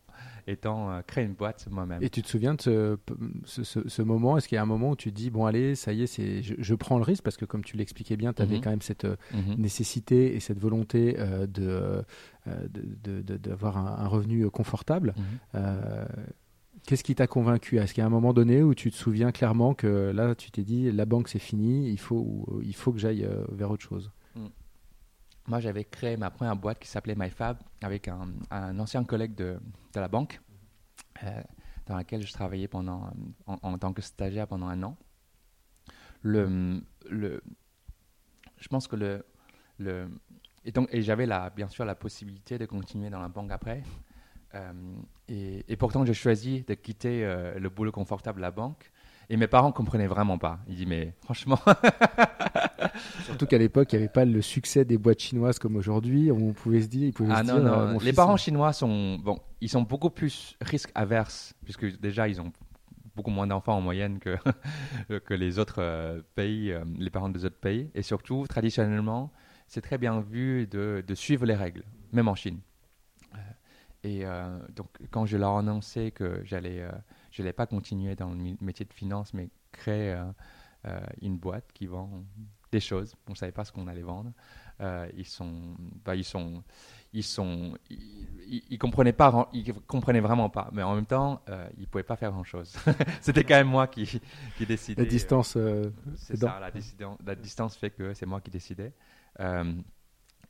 étant euh, créer une boîte moi-même. Et tu te souviens de ce, ce, ce- ce moment? Est-ce qu'il y a un moment où tu dis bon, allez, ça y est, c'est, je, je prends le risque? Parce que comme tu l'expliquais bien, tu avais Mhm. quand même cette euh, Mhm. nécessité et cette volonté euh, de, euh, d'avoir un, un revenu confortable. Mhm. Euh, Qu'est-ce qui t'a convaincu? Est-ce qu'il y a un moment donné où tu te souviens clairement que là, tu t'es dit la banque c'est fini, il faut, il faut que j'aille vers autre chose? Moi, j'avais créé ma première boîte qui s'appelait MyFab avec un, ancien collègue de, la banque euh, dans laquelle je travaillais pendant, en, tant que stagiaire pendant un an. Je pense que et j'avais bien sûr la possibilité de continuer dans la banque après. Euh, et, pourtant, j'ai choisi de quitter euh, le boulot confortable de la banque. Et mes parents comprenaient vraiment pas. Ils disent mais franchement, Surtout qu'à l'époque, il n'y avait pas le succès des boîtes chinoises comme aujourd'hui. On pouvait se dire, ils pouvaient Ah se non, dire, non. euh, les fils, parents chinois sont, bon, ils sont beaucoup plus risque averses, puisque déjà, ils ont beaucoup moins d'enfants en moyenne que, que les autres euh, pays, euh, les parents des autres pays. Et surtout, traditionnellement, c'est très bien vu de, de suivre les règles, même en Chine. Euh, Et euh, donc, quand je leur ai annoncé que j'allais, euh, je n'allais pas continuer dans le métier de finance, mais créer euh, euh, une boîte qui vend des choses, on ne savait pas ce qu'on allait vendre. Euh, ils sont, bah, ils sont, ils sont, ils, ils- ils comprenaient pas, ils comprenaient vraiment pas, mais en même temps, euh, ils pouvaient pas faire grand chose. C'était quand même moi qui, qui décidais. La distance, euh, C'est dedans. ça, la, la distance fait que c'est moi qui décidais. Euh,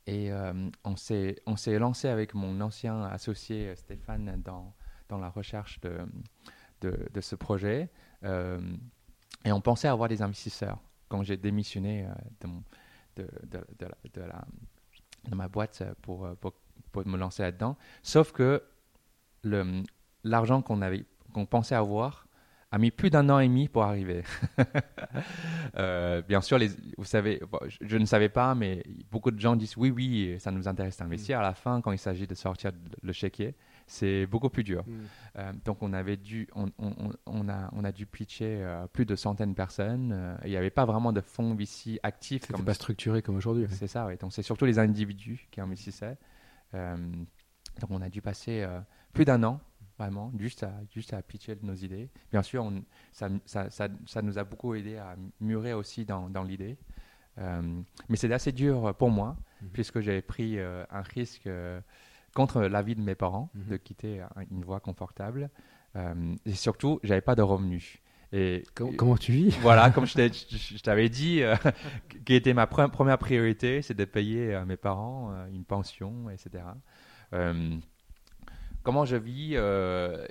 et euh, on s'est on s'est lancé avec mon ancien associé euh, Stéphane dans, dans la recherche de, de, de ce projet. Euh, et on pensait avoir des investisseurs quand j'ai démissionné euh, de, ma boîte euh, pour, euh, pour, me lancer là-dedans. Sauf que l'argent qu'on pensait avoir a mis plus d'un an et demi pour arriver. Bien sûr, vous savez, je, je ne savais pas, mais beaucoup de gens disent oui, oui, ça nous intéresse d'investir. À la fin, quand il s'agit de sortir le chéquier, c'est beaucoup plus dur. Euh, donc on avait dû, on, on- on- on a, on a dû pitcher euh, plus de centaines de personnes. euh, il n'y avait pas vraiment de fonds VC actifs. C'était pas structuré comme aujourd'hui. c'est ça, oui. Donc c'est surtout les individus qui investissaient. Donc on a dû passer plus d'un an, vraiment, juste à, juste à pitcher nos idées. Bien sûr, on- ça, ça, ça, ça nous a beaucoup aidé à mûrir aussi dans, dans l'idée. Euh, mais c'était assez dur pour moi, Mhm. puisque j'avais pris euh, un risque euh, contre l'avis de mes parents Mhm. de quitter un- une voie confortable. Euh, et surtout, j'avais pas de revenus. Et Com- comment tu vis? voilà, comme je t'avais dit, euh, qui était ma pre- première priorité, c'est de payer à mes parents euh, une pension, etc. Euh, comment je vis euh,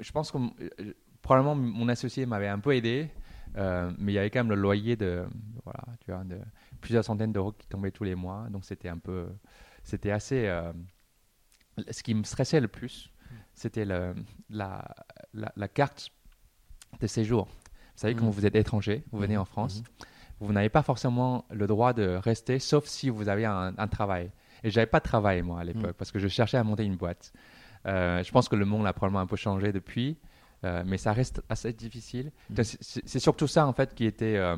Je pense que euh, probablement mon associé m'avait un peu aidé, euh, mais il y avait quand même le loyer de, voilà, tu vois, de plusieurs centaines d'euros qui tombaient tous les mois, donc c'était un peu, c'était assez. Ce qui me stressait le plus, c'était la, la, la carte de séjour. Vous savez, quand Mhm. vous êtes étranger, vous venez Mhm. en France, vous n'avez pas forcément le droit de rester, sauf si vous avez un, un travail. Et j'avais pas de travail, moi, à l'époque, Mhm. parce que je cherchais à monter une boîte. Euh, je pense que le monde a probablement un peu changé depuis, euh, mais ça reste assez difficile. Donc, c'est- surtout ça, en fait, qui était, euh,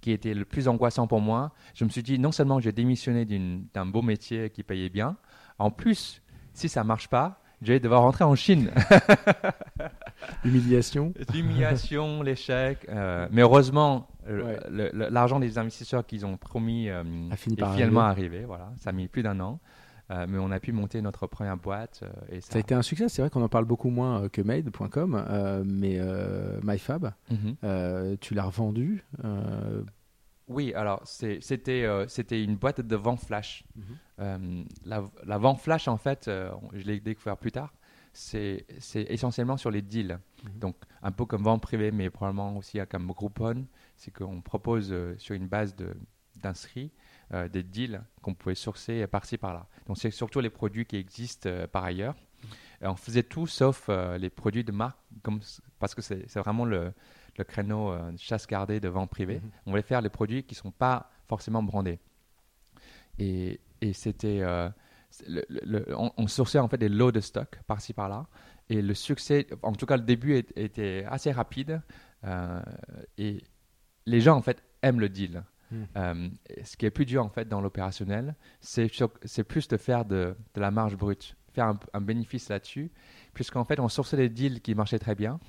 qui était le plus angoissant pour moi. Je me suis dit, non seulement j'ai démissionné d'un beau métier qui payait bien, en plus, si ça marche pas, je vais devoir rentrer en Chine. Humiliation. L'humiliation, l'échec. euh, mais heureusement, Ouais. l'argent des investisseurs qu'ils ont promis euh, A fini est par finalement arrivé. Voilà, ça a mis plus d'un an. Euh, mais on a pu monter notre première boîte. euh, et ça, Ça a été un succès. C'est vrai qu'on en parle beaucoup moins que Made.com, mais MyFab, Mhm. tu l'as revendu. Oui, alors c'était euh, c'était une boîte de vent flash. Mhm. Euh, la, la vent flash, en fait, euh, je l'ai découvert plus tard, c'est essentiellement sur les deals. Mhm. Donc, un peu comme vent privé, mais probablement aussi comme Groupon, c'est qu'on propose sur une base de- d'inscrits euh, des deals qu'on pouvait sourcer par-ci par-là. Donc, c'est surtout les produits qui existent par ailleurs. Et on faisait tout sauf les produits de marque, comme, parce que c'est vraiment le, le créneau euh, chasse gardée de vente privée. Mhm. On voulait faire les produits qui ne sont pas forcément brandés. Et, et c'était. euh, le- le- on, on sourçait en fait des lots de stock par-ci par-là. Et le succès, en tout cas le début est- était assez rapide. euh, et les gens en fait aiment le deal. Et ce qui est plus dur en fait dans l'opérationnel, c'est plus de faire de, de la marge brute, faire un, un bénéfice là-dessus, puisqu'en fait on sourçait des deals qui marchaient très bien.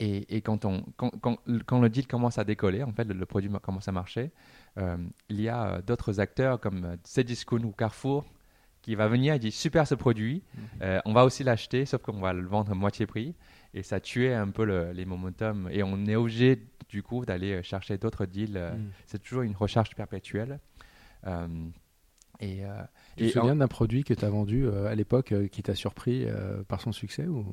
Et, et quand, on, quand, quand- quand le deal commence à décoller, en fait, le, le produit commence à marcher, euh, il y a euh, d'autres acteurs comme euh, Cdiscount ou Carrefour qui va venir et dit super ce produit, euh, on va aussi l'acheter, sauf qu'on va le vendre à moitié prix. Et ça tuait un peu le- les momentum. Et on est obligé du coup d'aller chercher d'autres deals. euh, Mm. C'est toujours une recherche perpétuelle. Et, Tu et te souviens d'un produit que tu as vendu à l'époque qui t'a surpris par son succès ou...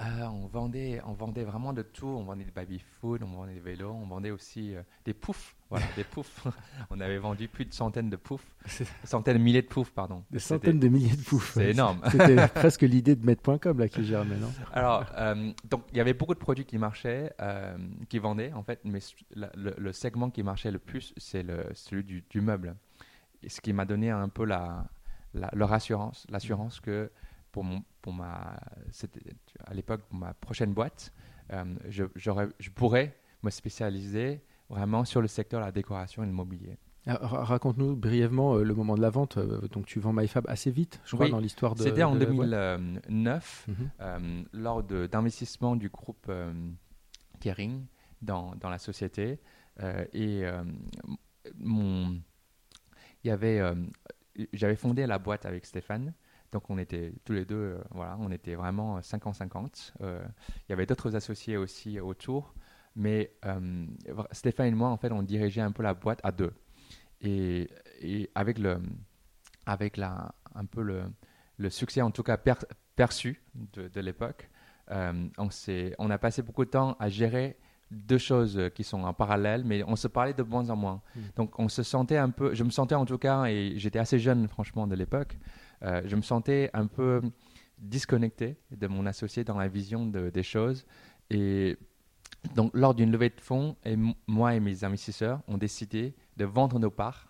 Ah, on, vendait, on vendait vraiment de tout. On vendait des baby food, on vendait des vélos, on vendait aussi euh, des poufs. Voilà, des poufs. on avait vendu plus de centaines de poufs. Centaines de milliers de poufs, pardon. Des centaines de milliers de poufs. C'est énorme. C'était presque l'idée de Med.com là qui germait, non Alors, euh, donc il y avait beaucoup de produits qui marchaient, euh, qui vendaient en fait, mais la- le, le segment qui marchait le plus, c'est celui du, du meuble. Et ce qui m'a donné un peu la, la- leur assurance, l'assurance que pour, mon, pour ma, à l'époque pour ma prochaine boîte, euh, je, je pourrais me spécialiser vraiment sur le secteur de la décoration et le mobilier. Ah, ra- Raconte-nous brièvement euh, le moment de la vente. euh, donc tu vends MyFab assez vite, je crois, Oui, dans l'histoire de. C'était en de la boîte. 2009. Mhm. euh, lors d'investissement du groupe euh, Kering dans, dans la société. Euh, et mon, il y avait, j'avais fondé la boîte avec Stéphane. Donc on était tous les deux, euh, voilà, on était vraiment 50-50. Euh, il y avait d'autres associés aussi autour, mais euh, Stéphane et moi, en fait, on dirigeait un peu la boîte à deux. Et, et avec le, avec la, un peu le, le succès, en tout cas per- perçu de, de l'époque, euh, on, on a passé beaucoup de temps à gérer deux choses qui sont en parallèle, mais on se parlait de moins en moins. Mm. Donc on se sentait un peu, je me sentais en tout cas, et j'étais assez jeune franchement de l'époque, euh, je me sentais un peu disconnecté de mon associé dans la vision de- des choses. Et donc lors d'une levée de fonds, et moi et mes investisseurs ont décidé de vendre nos parts.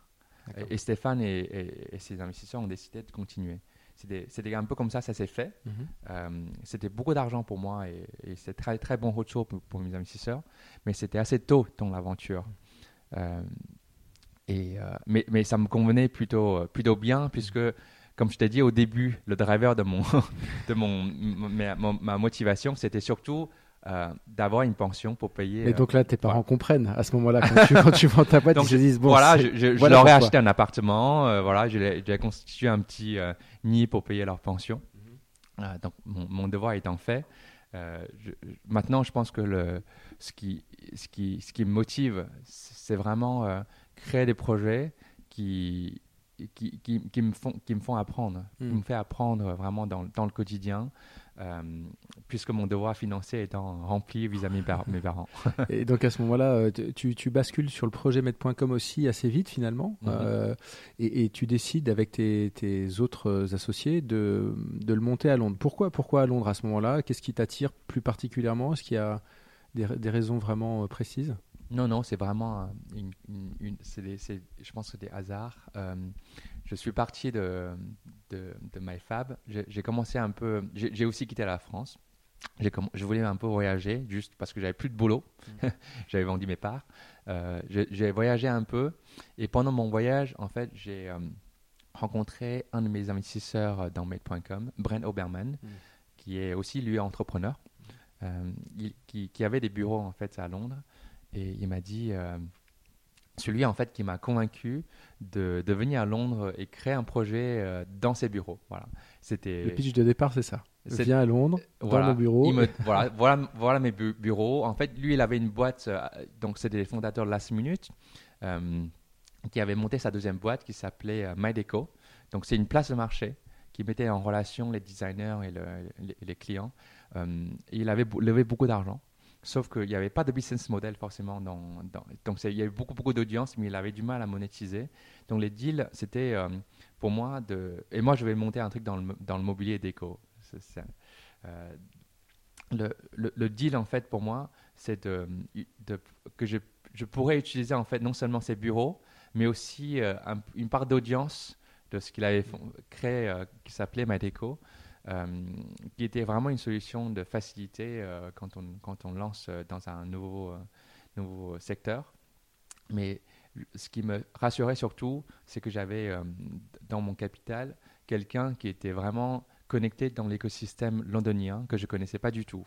Et, et Stéphane et, et- et ses investisseurs ont décidé de continuer. C'était c'était un peu comme ça, ça s'est fait. Mhm. Euh, c'était beaucoup d'argent pour moi et, c'est très très bon retour pour, pour mes investisseurs, mais c'était assez tôt dans l'aventure. Euh, et, euh, mais, mais ça me convenait plutôt, plutôt bien puisque, comme je t'ai dit au début, le driver de, mon, de mon, ma, motivation, c'était surtout euh, d'avoir une pension pour payer. Et euh, donc là, tes parents voilà. comprennent à ce moment-là, quand tu, quand tu vends ta boîte, Donc, ils se disent bon, voilà, je, leur ai acheté un appartement, euh, voilà, j'ai constitué un petit euh, nid pour payer leur pension. Mhm. Euh, donc mon, mon devoir étant fait, euh, je- maintenant je pense que le, ce, qui, ce, qui, ce qui me motive, c'est vraiment euh, créer des projets qui, qui, qui, qui me, font, qui me font apprendre, qui Mm. me fait apprendre vraiment dans, dans le quotidien, euh, puisque mon devoir financier étant rempli vis-à-vis de mes parents. Et donc à ce moment-là, euh, tu, tu bascules sur le projet Med.com aussi assez vite finalement, Mhm. euh, et, et tu décides avec tes, tes autres associés de, de le monter à Londres. Pourquoi, pourquoi à Londres à ce moment-là? Qu'est-ce qui t'attire plus particulièrement? Est-ce qu'il y a des, des raisons vraiment précises? Non, non, c'est vraiment euh, une, une- une- c'est des- c'est- je pense que c'est des hasards. Euh, je suis parti de, de, de MyFab. J'ai j'ai commencé un peu. J'ai j'ai aussi quitté la France. J'ai comm- je voulais un peu voyager, juste parce que j'avais plus de boulot. j'avais vendu mes parts. Euh, j'ai j'ai voyagé un peu. Et pendant mon voyage, en fait, j'ai euh, rencontré un de mes investisseurs dans Made.com, Brent Oberman, qui est aussi lui entrepreneur, euh, il- qui, qui avait des bureaux en fait à Londres. Et il m'a dit, euh, celui en fait qui m'a convaincu de, de venir à Londres et créer un projet euh, dans ses bureaux. Voilà. C'était. Le pitch de départ, c'est ça. C'est- Viens à Londres, Voilà. dans mon bureau. Me- voilà, voilà, voilà mes bu- bureaux. En fait, lui, il avait une boîte, euh, donc c'était les fondateurs de Last Minute, euh, qui avait monté sa deuxième boîte qui s'appelait MyDeco. Donc, c'est une place de marché qui mettait en relation les designers et le- les, les clients. Il avait levé beaucoup d'argent. Sauf qu'il n'y avait pas de business model forcément dans. dans- donc il y avait beaucoup, beaucoup d'audience, mais il avait du mal à monétiser. Donc les deals, c'était euh, pour moi de. Et moi, je vais monter un truc dans le, dans le mobilier déco. Euh, le, le- deal, en fait, pour moi, c'est de, que je, je pourrais utiliser, en fait, non seulement ses bureaux, mais aussi euh, un- une part d'audience de ce qu'il avait créé, qui s'appelait MyDeco, euh, qui était vraiment une solution de facilité euh, quand, on, lance euh, dans un nouveau, euh, secteur. Mais ce qui me rassurait surtout, c'est que j'avais euh, dans mon capital quelqu'un qui était vraiment connecté dans l'écosystème londonien que je ne connaissais pas du tout.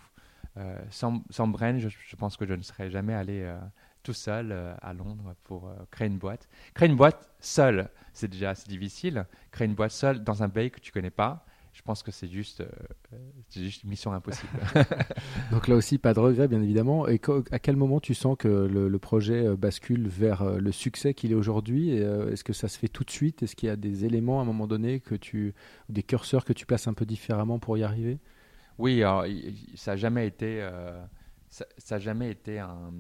Euh, sans, sans Bren, je, pense que je ne serais jamais allé euh, tout seul euh, à Londres pour euh, créer une boîte. Créer une boîte seule, c'est déjà assez difficile. Créer une boîte seule dans un pays que tu connais pas, je pense que c'est juste, euh, c'est juste une mission impossible. Donc là aussi, pas de regret, bien évidemment. Et à quel moment tu sens que le, le projet euh, bascule vers euh, le succès qu'il est aujourd'hui? Euh, Est-ce que ça se fait tout de suite? Est-ce qu'il y a des éléments à un moment donné que tu, ou des curseurs que tu places un peu différemment pour y arriver? Oui, alors, ça n'a jamais été, euh, ça, ça a jamais été un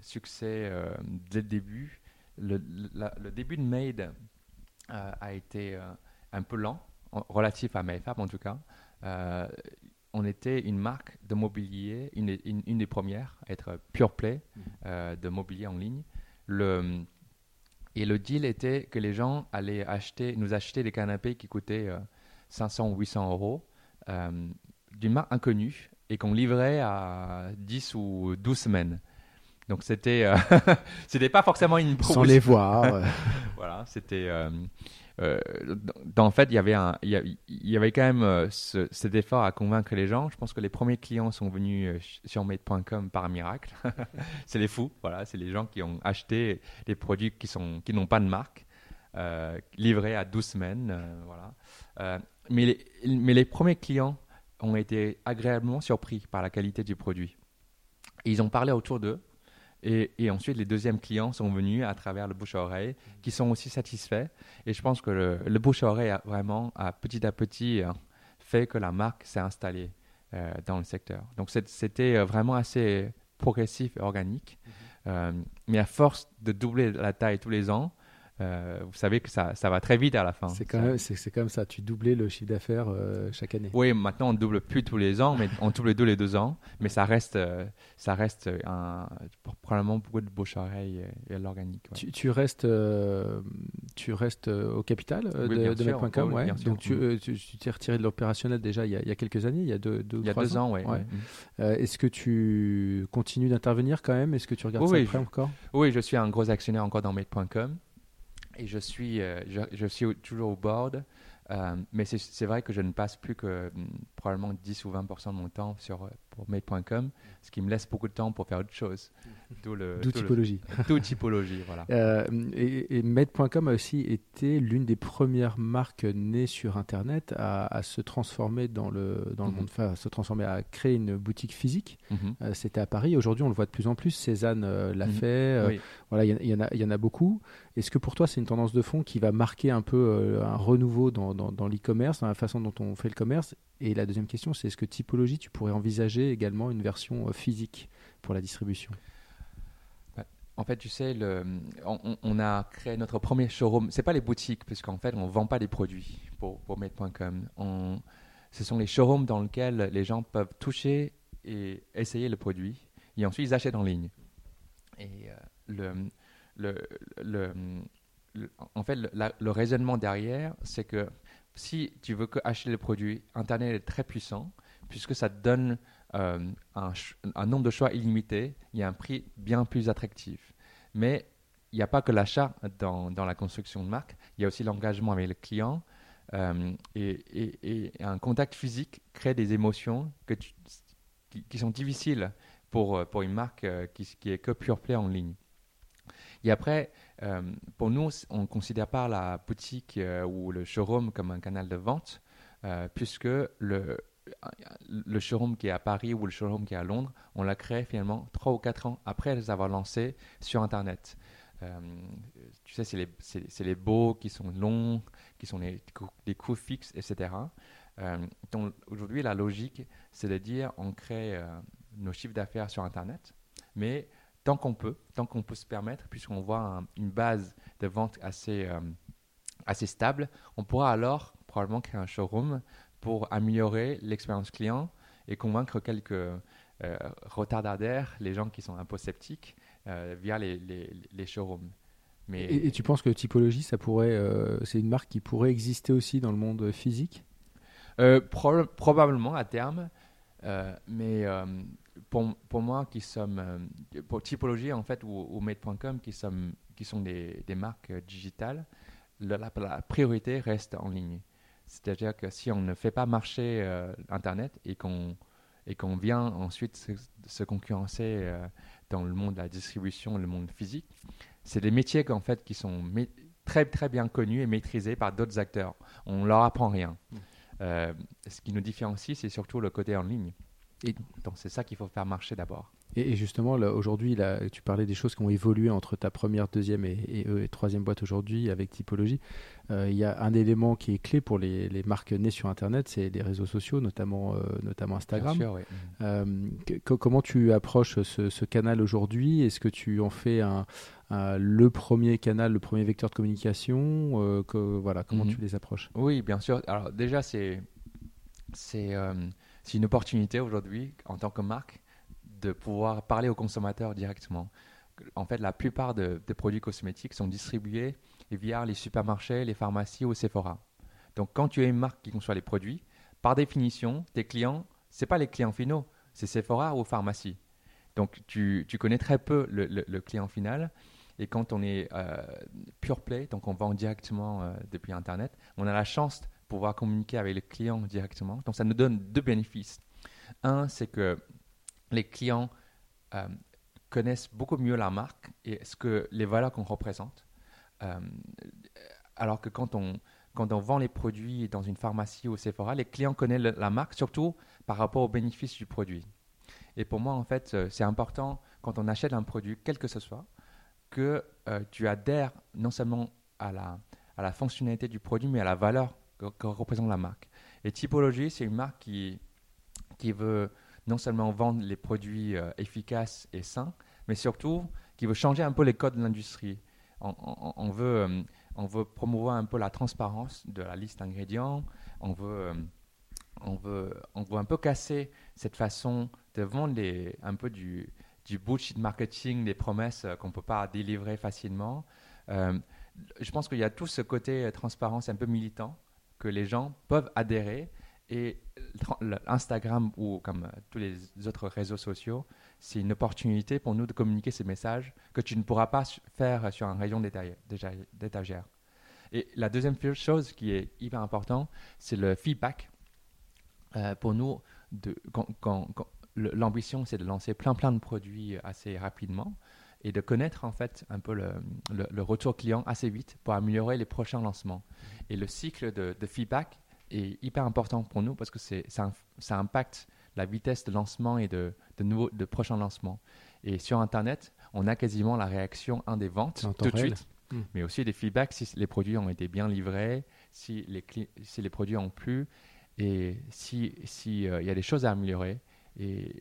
succès euh, dès le début. Le, la- le début de Made euh, a été euh, un peu lent, en- relatif à MyFab en tout cas. Euh, on était une marque de mobilier, une, une- une des premières à être pure play euh, de mobilier en ligne. Le, et le deal était que les gens allaient acheter, nous acheter des canapés qui coûtaient euh, 500 ou 800 euros euh, d'une marque inconnue et qu'on livrait à 10 ou 12 semaines. Donc c'était euh, c'était pas forcément une Sans les voir. euh, voilà, c'était. Euh, en fait, il y avait quand même euh, ce- cet effort à convaincre les gens. Je pense que les premiers clients sont venus euh, sur Made.com par miracle. c'est les fous, voilà, c'est les gens qui ont acheté des produits qui n'ont pas de marque, livrés à 12 semaines, voilà. Mais les, premiers clients ont été agréablement surpris par la qualité du produit. Ils ont parlé autour d'eux. Et, et ensuite, les deuxièmes clients sont venus à travers le bouche à oreille, qui sont aussi satisfaits. Et je pense que le, le bouche à oreille a vraiment, a petit à petit, euh, fait que la marque s'est installée. euh, dans le secteur. Donc c'était euh, vraiment assez progressif et organique. Euh, mais à force de doubler la taille tous les ans, euh, vous savez que ça, ça va très vite à la fin. C'est Ça- comme ça, tu doublais le chiffre d'affaires euh, chaque année. Oui, maintenant on double plus tous les ans, mais on double tous les deux ans. Mais ça reste, euh, ça reste un, probablement beaucoup de bouche-oreille et, et de l'organique. ouais. Tu, tu restes, tu restes au capital Oui, de, de. Mac.com, Oui, ouais. Donc tu Mm. tu t'es retiré de l'opérationnel déjà il y, a, il y a quelques années, il y a deux, deux Il y a deux ans. Ouais. Euh, Est-ce que tu continues d'intervenir quand même? Est-ce que tu regardes Oui, ça après je- encore? Oui, je suis un gros actionnaire encore dans Made.com et je suis, euh, je, suis toujours au board. euh, mais c'est- vrai que je ne passe plus que hum, probablement 10 ou 20% de mon temps sur, euh, pour Made.com, ce qui me laisse beaucoup de temps pour faire autre chose. D'où typologie. d'où typologie, voilà. Euh, et, et a aussi été l'une des premières marques nées sur Internet à, à se transformer dans le, dans le Mhm. monde, enfin, à se transformer, à créer une boutique physique. Mhm. Euh, C'était à Paris. Aujourd'hui, on le voit de plus en plus. Cézanne euh, l'a fait. Oui. Voilà, il y, en- y a, il y en a beaucoup. Est-ce que pour toi, c'est une tendance de fond qui va marquer un peu euh, un renouveau dans, dans, dans l'e-commerce, dans la façon dont on fait le commerce? Et la deuxième question, c'est est-ce que Typologie, tu pourrais envisager également une version euh, physique pour la distribution En fait, tu sais, on, a créé notre premier showroom. C'est pas les boutiques, puisqu'en fait, on vend pas des produits pour, pour Made.com. Ce sont les showrooms dans lesquels les gens peuvent toucher et essayer le produit, et ensuite ils achètent en ligne. Et euh, en fait, le, raisonnement derrière, c'est que si tu veux acheter le produit, Internet est très puissant, puisque ça donne euh, un, nombre de choix illimité, il y a un prix bien plus attractif. Mais il n'y a pas que l'achat dans, dans la construction de marque, il y a aussi l'engagement avec le client. euh, et, et- un contact physique crée des émotions que qui, sont difficiles pour, pour une marque euh, qui, qui est que pure play en ligne. Et après, pour nous, on ne considère pas la boutique ou le showroom comme un canal de vente, puisque le, le showroom qui est à Paris ou le showroom qui est à Londres, on l'a créé finalement trois ou quatre ans après les avoir lancés sur Internet. Euh, tu sais, c'est les, les beaux qui sont longs, qui sont les, coûts- fixes, etc. Euh, aujourd'hui, la logique, c'est de dire on crée euh, nos chiffres d'affaires sur Internet, mais tant qu'on peut, tant qu'on peut se permettre, puisqu'on voit un- une base de vente assez, assez stable, on pourra alors probablement créer un showroom pour améliorer l'expérience client et convaincre quelques euh, retardataires, les gens qui sont un peu sceptiques, euh, via les, les, les showrooms. Mais Et, et tu penses que Typologie, ça pourrait, euh, c'est une marque qui pourrait exister aussi dans le monde physique? Euh, proba- probablement à terme, mais pour, pour moi qui sommes, pour Typologie en fait ou, ou Made.com qui, sommes, qui sont des, des marques digitales, la, la- la priorité reste en ligne. C'est-à-dire que si on ne fait pas marcher euh, Internet et qu'on et qu'on vient ensuite se, se concurrencer euh, dans le monde de la distribution, le monde physique, c'est des métiers qu'en fait qui sont très très bien connus et maîtrisés par d'autres acteurs. On leur apprend rien. Euh, ce qui nous différencie, c'est surtout le côté en ligne. Et donc c'est ça qu'il faut faire marcher d'abord. Et, et justement, aujourd'hui, tu parlais des choses qui ont évolué entre ta première, deuxième et, et, euh, et troisième boîte aujourd'hui avec Typologie. Euh, Il y a un élément qui est clé pour les, les marques nées sur Internet, c'est les réseaux sociaux, notamment, euh, notamment Instagram. Bien sûr, oui. Euh, que- que- comment tu approches ce, ce canal aujourd'hui? Est-ce que tu en fais un, un- le premier canal, le premier vecteur de communication? Que, voilà, Comment Mhm. tu les approches? Oui, bien sûr. Alors déjà, c'est c'est euh, c'est une opportunité aujourd'hui en tant que marque de pouvoir parler aux consommateurs directement. En fait, la plupart de- des produits cosmétiques sont distribués via les supermarchés, les pharmacies ou Sephora. Donc, quand tu es une marque qui conçoit les produits, par définition, tes clients, c'est pas les clients finaux, c'est Sephora ou pharmacie. Donc, tu, connais très peu le, le- le client final. Et quand on est euh, pure play, donc on vend directement euh, depuis Internet, on a la chance de pouvoir communiquer avec les clients directement. Donc, ça nous donne deux bénéfices. Un, c'est que les clients euh, connaissent beaucoup mieux la marque et ce que les valeurs qu'on représente. Euh, alors que quand on, quand on vend les produits dans une pharmacie ou Sephora, les clients connaissent la marque surtout par rapport aux bénéfices du produit. Et pour moi, en fait, euh, c'est important quand on achète un produit, quel que ce soit, que tu adhères non seulement à la, à la fonctionnalité du produit, mais à la valeur que, que représente la marque. Et Typologie, c'est une marque qui, qui veut non seulement vendre les produits euh, efficaces et sains, mais surtout qui veut changer un peu les codes de l'industrie. On, veut, euh, on veut promouvoir un peu la transparence de la liste d'ingrédients. On veut, euh, on veut, on veut un peu casser cette façon de vendre les, un peu du, du bullshit marketing, des promesses qu'on ne peut pas délivrer facilement. Je pense qu'il y a tout ce côté transparence un peu militant que les gens peuvent adhérer. Et Instagram ou comme euh, tous les autres réseaux sociaux, c'est une opportunité pour nous de communiquer ces messages que tu ne pourras pas faire sur un rayon d'éta- d'éta- d'étagère. Et la deuxième chose qui est hyper important, c'est le feedback. Euh, pour nous, l'ambition, c'est de lancer plein plein de produits assez rapidement et de connaître en fait un peu le, retour client assez vite pour améliorer les prochains lancements. Et le cycle de feedback est hyper important pour nous parce que c'est, ça, ça impacte la vitesse de lancement et de, de, nouveaux, de prochains lancements. Et sur Internet, on a quasiment la réaction un des ventes tout de suite, Mm. mais aussi des feedbacks si les produits ont été bien livrés, si les, si les produits ont plu et si si, euh, y a des choses à améliorer. Et,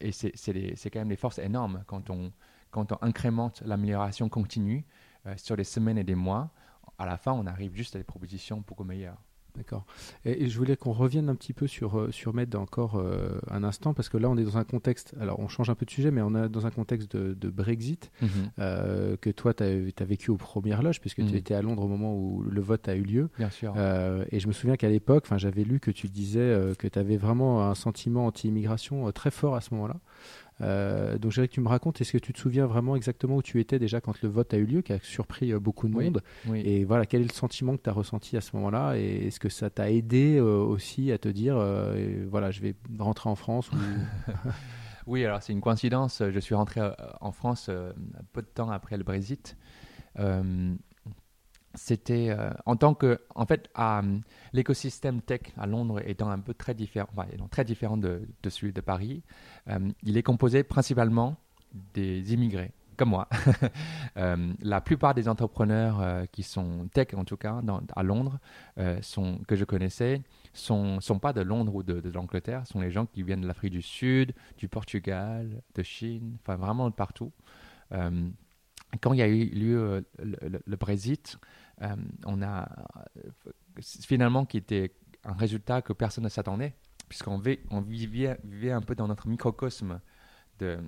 et c'est, c'est, des- c'est quand même des forces énormes quand on, quand on incrémente l'amélioration continue euh, sur des semaines et des mois. À la fin, on arrive juste à des propositions beaucoup meilleures. D'accord. Et, et je voulais qu'on revienne un petit peu sur, euh, sur Med encore euh, un instant, parce que là, on est dans un contexte, alors on change un peu de sujet, mais on est dans un contexte de, de Brexit, euh, que toi, tu as, vécu aux premières loges, puisque tu Mhm. étais à Londres au moment où le vote a eu lieu. Bien sûr. Euh, et je me souviens qu'à l'époque, j'avais lu que tu disais que tu avais vraiment un sentiment anti-immigration très fort à ce moment-là. Euh, donc, j'aimerais que tu me racontes, est-ce que tu te souviens vraiment exactement où tu étais déjà quand le vote a eu lieu, qui a surpris euh, beaucoup de Oui. monde? oui. Et voilà, quel est le sentiment que tu as ressenti à ce moment-là? Et est-ce que ça t'a aidé euh, aussi à te dire, euh, voilà, je vais rentrer en France ou... Oui, alors c'est une coïncidence. Je suis rentré en France peu de temps après le Brexit. C'était euh, en tant que, en fait, euh, l'écosystème tech à Londres étant un peu très différent, enfin, très différent de, celui de Paris, euh, il est composé principalement des immigrés, comme moi. La plupart des entrepreneurs qui sont tech, en tout cas, à Londres, sont, que je connaissais, sont, sont pas de Londres ou de, de l'Angleterre, sont les gens qui viennent de l'Afrique du Sud, du Portugal, de Chine, enfin vraiment de partout. Quand il y a eu lieu euh, le, Brexit, euh, on a euh, finalement qui était un résultat que personne ne s'attendait, puisqu'on vi- on vivait, un peu dans notre microcosme de,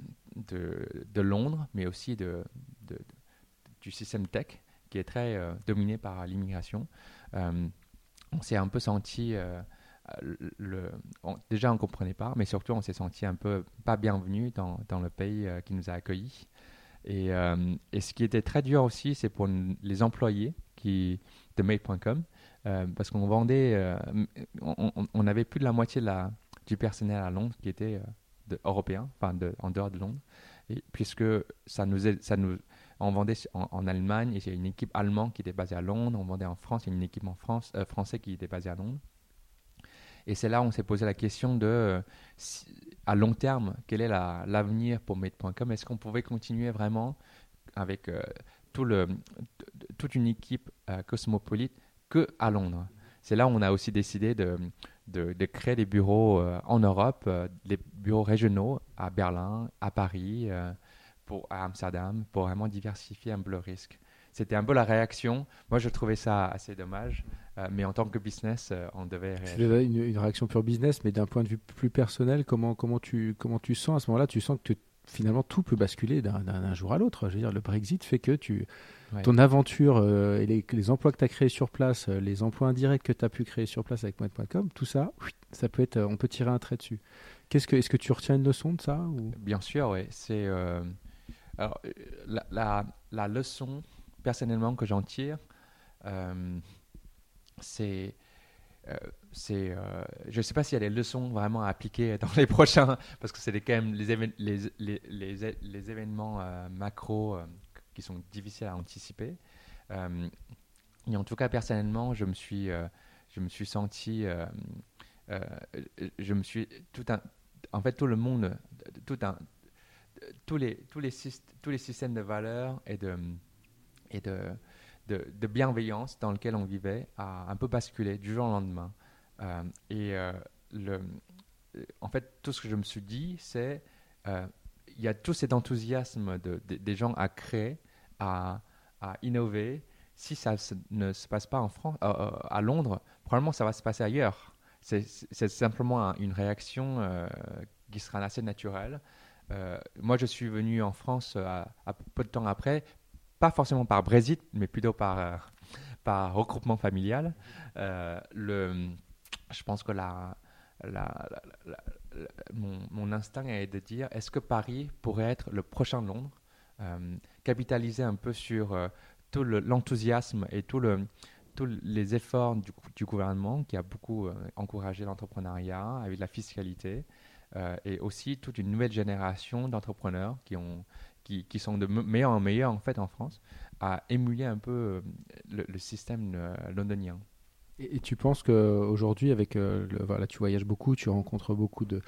Londres, mais aussi du système tech qui est très dominé par l'immigration. On s'est un peu senti, déjà on comprenait pas, mais surtout on s'est senti un peu pas bienvenu dans, le pays qui nous a accueillis. Et, euh, et ce qui était très dur aussi, c'est pour les employés qui, de Made.com, euh, parce qu'on vendait, euh, on, avait plus de la moitié du personnel à Londres qui était européen, enfin en dehors de Londres, et puisque ça nous, on vendait en, Allemagne, et il y a une équipe allemande qui était basée à Londres, on vendait en France, il y a une équipe en France, euh, français qui était basée à Londres. Et c'est là où on s'est posé la question de, à long terme, quel est la- l'avenir pour Made.com Est-ce qu'on pouvait continuer vraiment avec euh, toute une équipe euh, cosmopolite que à Londres? C'est là où on a aussi décidé de, créer des bureaux euh, en Europe, des bureaux régionaux à Berlin, à Paris, à Amsterdam, pour vraiment diversifier un peu le risque. C'était un peu la réaction. Moi, je trouvais ça assez dommage, euh, mais en tant que business, euh, on devait réagir. une, une réaction pure business, mais d'un point de vue plus personnel, comment, comment, tu, comment tu sens à ce moment-là? Tu sens que tu- finalement tout peut basculer d'un- jour à l'autre. Je veux dire, le Brexit fait que tu, Ouais. ton aventure euh, et les, les emplois que tu as créés sur place, les emplois indirects que tu as pu créer sur place avec Moed.com, tout ça, ça peut être, on peut tirer un trait dessus. Qu'est-ce que, est-ce que tu retiens une leçon de ça ou... Bien sûr, oui. C'est alors la, la, la leçon personnellement que j'en tire, euh, c'est euh, c'est euh, je ne sais pas s'il y a des leçons vraiment à appliquer dans les prochains parce que c'est quand même les, événements euh, macro qui sont difficiles à anticiper. Et en tout cas personnellement, je me suis je me suis senti je me suis tout en fait tout le monde tout un tous les, tous, les, tous les systèmes de valeurs et de, et de, de, bienveillance dans lesquels on vivait a un peu basculé du jour au lendemain. Euh, et euh, le, en fait, tout ce que je me suis dit, c'est euh, il y a tout cet enthousiasme de, de- des gens à créer, à, à innover. Si ça ne se passe pas en France, euh, euh, à Londres, probablement ça va se passer ailleurs. C'est simplement un- une réaction euh, qui sera assez naturelle. Euh, moi, je suis venu en France euh, à peu de temps après, pas forcément par Brexit, mais plutôt par, euh, par regroupement familial. Euh, je pense que mon, instinct est de dire est-ce que Paris pourrait être le prochain Londres Euh, Capitaliser un peu sur tout le- l'enthousiasme et tous les efforts du, gou- du gouvernement qui a beaucoup encouragé l'entrepreneuriat avec la fiscalité et aussi toute une nouvelle génération d'entrepreneurs qui, ont, qui, qui sont de me- meilleurs en meilleurs en fait en France à émuler un peu euh, le, le système euh, londonien. Et, et tu penses qu'aujourd'hui, avec euh, le- voilà, tu voyages beaucoup, tu rencontres beaucoup de-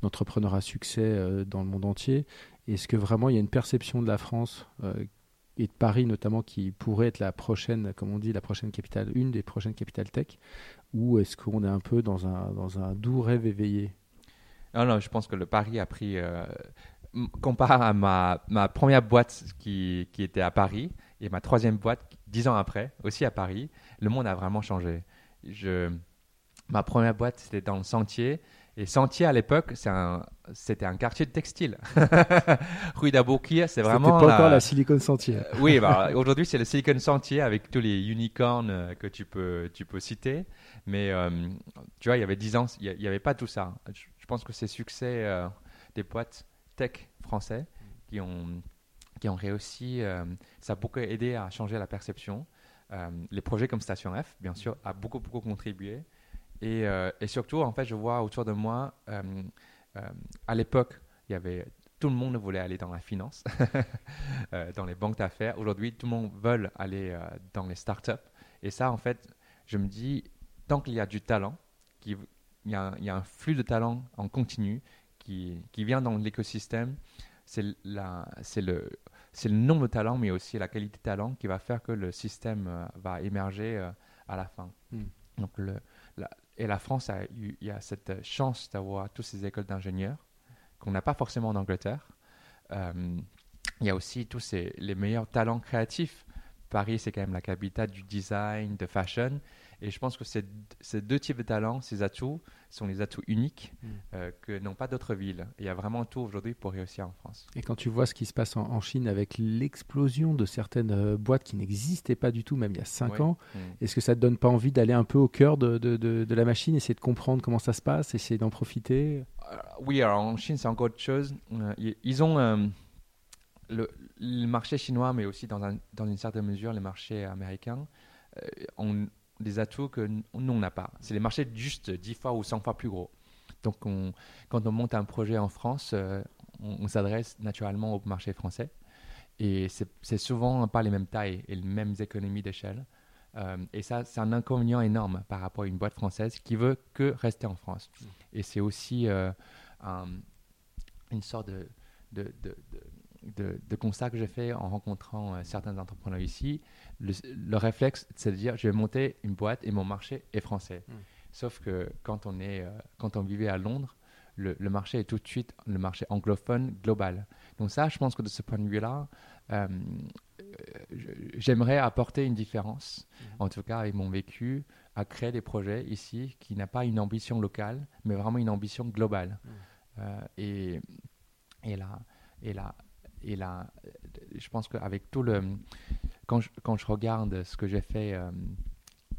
d'entrepreneurs à succès euh, dans le monde entier. Est-ce que vraiment il y a une perception de la France euh, et de Paris notamment qui pourrait être la prochaine, comme on dit, la prochaine capitale, une des prochaines capitales tech, ou est-ce qu'on est un peu dans un, dans un doux rêve éveillé? Non, non, je pense que le pari a pris. Euh, comparé à ma, ma première boîte qui, qui était à Paris et ma troisième boîte dix ans après, aussi à Paris, le monde a vraiment changé. Je, ma première boîte, c'était dans le Sentier. Et Sentier, à l'époque, un- c'était un, quartier de textile. Rue d'Aboukir, c'est vraiment. C'était pas la- encore la Silicon Sentier. euh, oui, bah, aujourd'hui c'est le Silicon Sentier avec tous les unicorns euh, que tu peux, tu peux citer. Mais euh, tu vois, il y avait 10 ans, il n'y avait pas tout ça. Je, je pense que c'est succès euh, des boîtes tech français qui ont, qui ont réussi. euh, ça a beaucoup aidé à changer la perception. Euh, les projets comme Station F, bien sûr, a beaucoup, beaucoup contribué. Et, euh, et surtout, en fait, je vois autour de moi, à l'époque, il y avait tout le monde voulait aller dans la finance, dans les banques d'affaires. Aujourd'hui, tout le monde veut aller dans les startups. Et ça, en fait, je me dis, tant qu'il y a du talent, qu'il il y, y a un flux de talent en continu qui, qui vient dans l'écosystème, c'est le, c'est le nombre de talents, mais aussi la qualité de talent qui va faire que le système euh, va émerger euh, à la fin. Hmm. Donc le, la- et la France a eu il y a cette chance d'avoir toutes ces écoles d'ingénieurs qu'on n'a pas forcément en Angleterre. Euh, il y a aussi tous ces, les meilleurs talents créatifs. Paris, c'est quand même la capitale du design, de fashion. Et je pense que ces, ces deux types de talents, ces atouts, sont les atouts uniques Mm. euh, que n'ont pas d'autres villes. Et il y a vraiment tout aujourd'hui pour réussir en France. Et quand tu vois ce qui se passe en, en Chine avec l'explosion de certaines euh, boîtes qui n'existaient pas du tout, même il y a 5 Ouais. ans, Mm. est-ce que ça te donne pas envie d'aller un peu au cœur de, de- de- de la machine, essayer de comprendre comment ça se passe, essayer d'en profiter? Euh, oui, alors en Chine, c'est encore autre chose. Euh, ils- ont euh, le, le marché chinois, mais aussi dans, un- dans une certaine mesure le marché américain, euh, ont des atouts que nous, on n'a pas. C'est les marchés juste 10 fois ou 100 fois plus gros. Donc, on- quand on monte un projet en France, euh, on, on s'adresse naturellement au marché français. Et c'est c'est souvent pas les mêmes tailles et les mêmes économies d'échelle. Euh, et ça, c'est un inconvénient énorme par rapport à une boîte française qui veut que rester en France. Et c'est aussi euh, un- une sorte de, de, de, de- de- de constat que j'ai fait en rencontrant euh, certains entrepreneurs ici. Le, le réflexe, c'est de dire je vais monter une boîte et mon marché est français. Mm. Sauf que quand on, est, euh, quand on vivait à Londres, le, le marché est tout de suite le marché anglophone global. Donc ça, je pense que de ce point de vue-là, euh, j'aimerais apporter une différence, en tout cas avec mon vécu, à créer des projets ici qui n'a pas une ambition locale, mais vraiment une ambition globale. Et, et là, et là, et là, euh, je pense qu'avec tout le, quand je, quand je regarde ce que j'ai fait euh,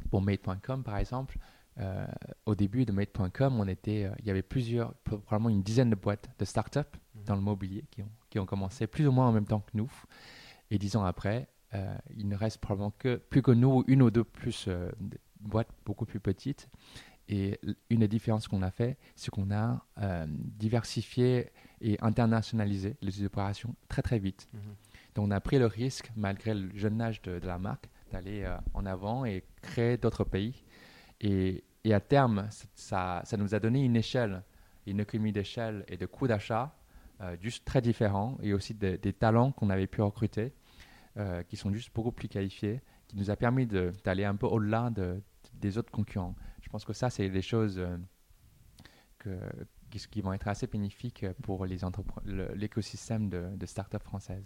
pour Made.com par exemple, euh, au début de Made.com, on était, euh, il y avait plusieurs, probablement une dizaine de boîtes de start-up dans le mobilier qui ont, qui ont commencé plus ou moins en même temps que nous. Et dix ans après, il ne reste probablement que plus que nous, une ou deux plus boîtes beaucoup plus petites. Et une des différences qu'on a fait, c'est qu'on a euh, diversifié et internationalisé les opérations très très vite. Donc on a pris le risque, malgré le jeune âge de, de la marque, d'aller euh, en avant et créer d'autres pays. Et, et à terme, ça, ça nous a donné une échelle, une économie d'échelle et de coûts d'achat euh, juste très différents et aussi de- des talents qu'on avait pu recruter qui sont juste beaucoup plus qualifiés, qui nous a permis d'aller un peu au-delà de- des autres concurrents. Je pense que ça, c'est des choses euh, que, qui, vont être assez bénéfiques pour l'écosystème de, de start-up françaises.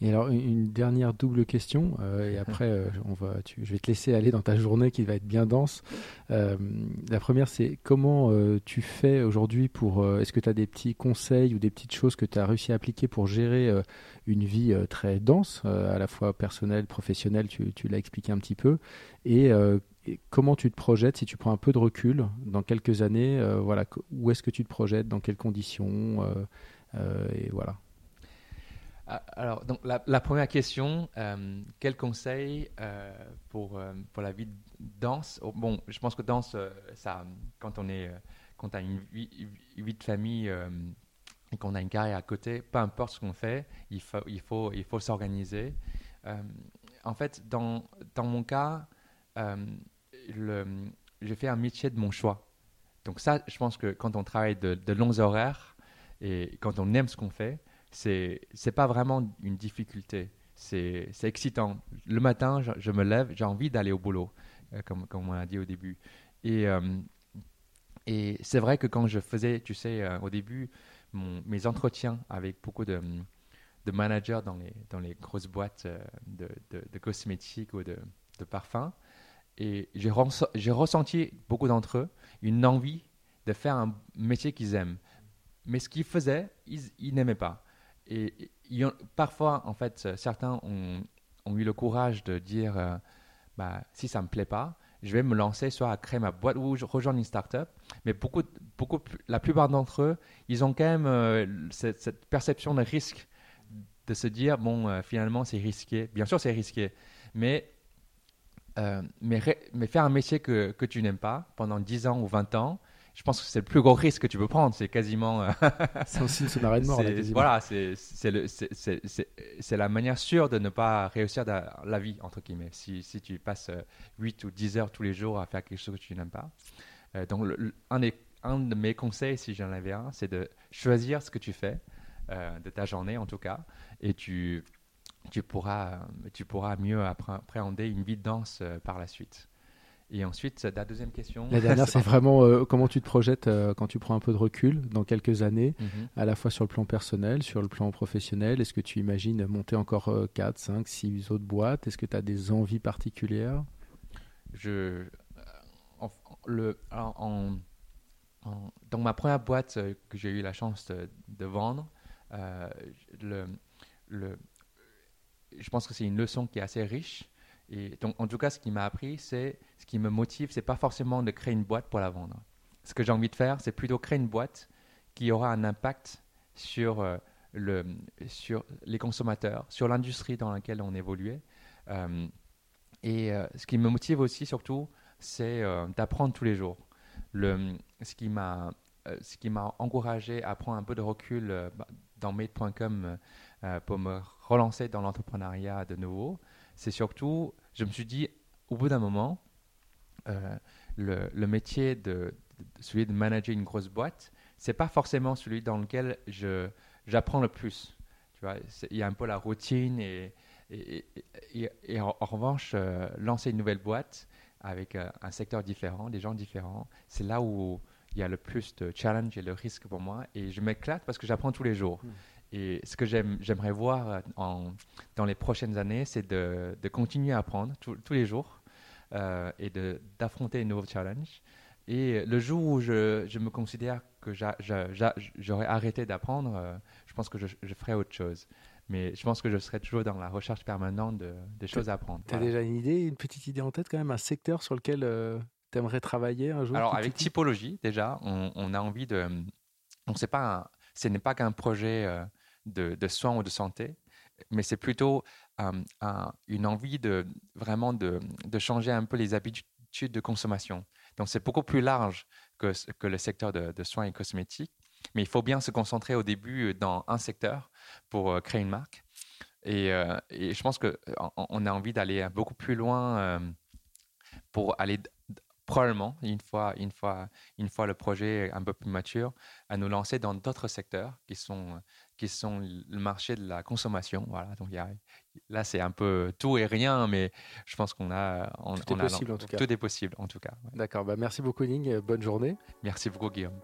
Et alors, une dernière double question, euh, et après, euh, on va, je vais te laisser aller dans ta journée qui va être bien dense. Euh, la première, c'est comment tu fais aujourd'hui pour. Est-ce que tu as des petits conseils ou des petites choses que tu as réussi à appliquer pour gérer une vie très dense, à la fois personnelle, professionnelle, tu, tu l'as expliqué un petit peu, et, comment tu te projettes si tu prends un peu de recul dans quelques années voilà, Où est-ce que tu te projettes Dans quelles conditions Et voilà. Ah, alors, donc, la, première question, euh, quel conseil euh, pour, euh, pour la vie danse? Oh, Bon, je pense que danse, ça, quand on est, quand a une vie, de famille et qu'on a une carrière à côté, peu importe ce qu'on fait, il faut, il faut, il faut s'organiser. en fait, dans, dans mon cas, j'ai fait un métier de mon choix. Donc ça, je pense que quand on travaille de, de longs horaires et quand on aime ce qu'on fait, c'est c'est pas vraiment une difficulté. C'est excitant. Le matin, je, me lève, j'ai envie d'aller au boulot, euh, comme, comme on a dit au début. Et, euh, et c'est vrai que quand je faisais, tu sais, euh, au début, mes entretiens avec beaucoup de, de, managers dans les, dans les grosses boîtes de, de, cosmétiques ou de, de parfums, et j'ai ressenti, beaucoup d'entre eux, une envie de faire un métier qu'ils aiment. Mais ce qu'ils faisaient, ils, n'aimaient pas. Et, parfois, en fait, certains ont, ont, eu le courage de dire euh, bah, si ça ne me plaît pas, je vais me lancer soit à créer ma boîte ou rejoindre une start-up. Mais beaucoup, beaucoup, la plupart d'entre eux, ils ont quand même euh, cette, perception de risque de se dire bon, euh, finalement, c'est risqué. Bien sûr, c'est risqué. Mais, mais, mais, faire un métier que, que tu n'aimes pas pendant 10 ans ou 20 ans, je pense que c'est le plus gros risque que tu peux prendre. C'est quasiment. Euh, c'est aussi une arrêt de mort. voilà, c'est la manière sûre de ne pas réussir dans la vie, entre guillemets, si, si, tu passes 8 euh, ou 10 heures tous les jours à faire quelque chose que tu n'aimes pas. Euh, donc, un, un, de mes conseils, si j'en avais un, c'est de choisir ce que tu fais, de ta journée en tout cas, et tu, tu, pourras, tu pourras mieux appréhender une vie de danse par la suite. Et ensuite, la deuxième question. La dernière, c'est vraiment euh, comment tu te projettes euh, quand tu prends un peu de recul dans quelques années, mhm. à la fois sur le plan personnel, sur le plan professionnel? Est-ce que tu imagines monter encore 4, 5, 6 autres boîtes? Est-ce que tu as des envies particulières? Je, en, le, en, dans ma première boîte euh, que j'ai eu la chance de, vendre, le, le, je pense que c'est une leçon qui est assez riche et donc, en tout cas, ce qui m'a appris, c'est ce qui me motive, c'est pas forcément de créer une boîte pour la vendre. Ce que j'ai envie de faire, c'est plutôt créer une boîte qui aura un impact sur, euh, le, sur les consommateurs, sur l'industrie dans laquelle on évoluait. Euh, et euh, ce qui me motive aussi, surtout, c'est d'apprendre tous les jours. Le, ce qui m'a encouragé à prendre un peu de recul bah, dans made.com pour relancer dans l'entrepreneuriat de nouveau, c'est surtout, je me suis dit, au bout d'un moment, euh, le, métier de, celui de manager une grosse boîte, c'est pas forcément celui dans lequel je j'apprends le plus. Tu vois, il y a un peu la routine et, et, en, revanche, euh, lancer une nouvelle boîte avec euh, un secteur différent, des gens différents, c'est là où il y a le plus de challenge et le risque pour moi. Et je m'éclate parce que j'apprends tous les jours. Hmm. Et ce que j'aimerais voir euh, en, dans les prochaines années, c'est de, de, continuer à apprendre tous les jours euh, et d'affronter de nouveaux challenges. Et le jour où je, je me considère que j'aurais arrêté d'apprendre, euh, je pense que je, je, ferai autre chose. Mais je pense que je serai toujours dans la recherche permanente de, des choses à apprendre. Tu as déjà une idée, une petite idée en tête quand même, un secteur sur lequel tu aimerais travailler un jour Alors avec typologie, déjà, on, on, a envie de... On sait pas, ce n'est pas qu'un projet de, soins ou de santé, mais c'est plutôt une envie de vraiment de, changer un peu les habitudes de consommation. Donc c'est beaucoup plus large que, que le secteur de, soins et cosmétiques, mais il faut bien se concentrer au début dans un secteur pour euh, créer une marque. Et, euh, et je pense qu'on on a envie d'aller beaucoup plus loin pour aller probablement, une fois, une, fois, une fois le projet un peu plus mature, à nous lancer dans d'autres secteurs qui sont, qui sont le marché de la consommation. Voilà, donc là, c'est un peu tout et rien, mais je pense qu'on a. Tout est possible, en tout cas. D'accord. Bah, merci beaucoup, Ning. Bonne journée. Merci beaucoup, Guillaume.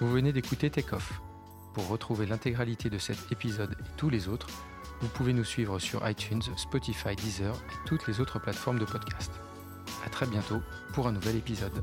Vous venez d'écouter Takeoff. Pour retrouver l'intégralité de cet épisode et tous les autres, vous pouvez nous suivre sur iTunes, Spotify, Deezer et toutes les autres plateformes de podcast. À très bientôt pour un nouvel épisode.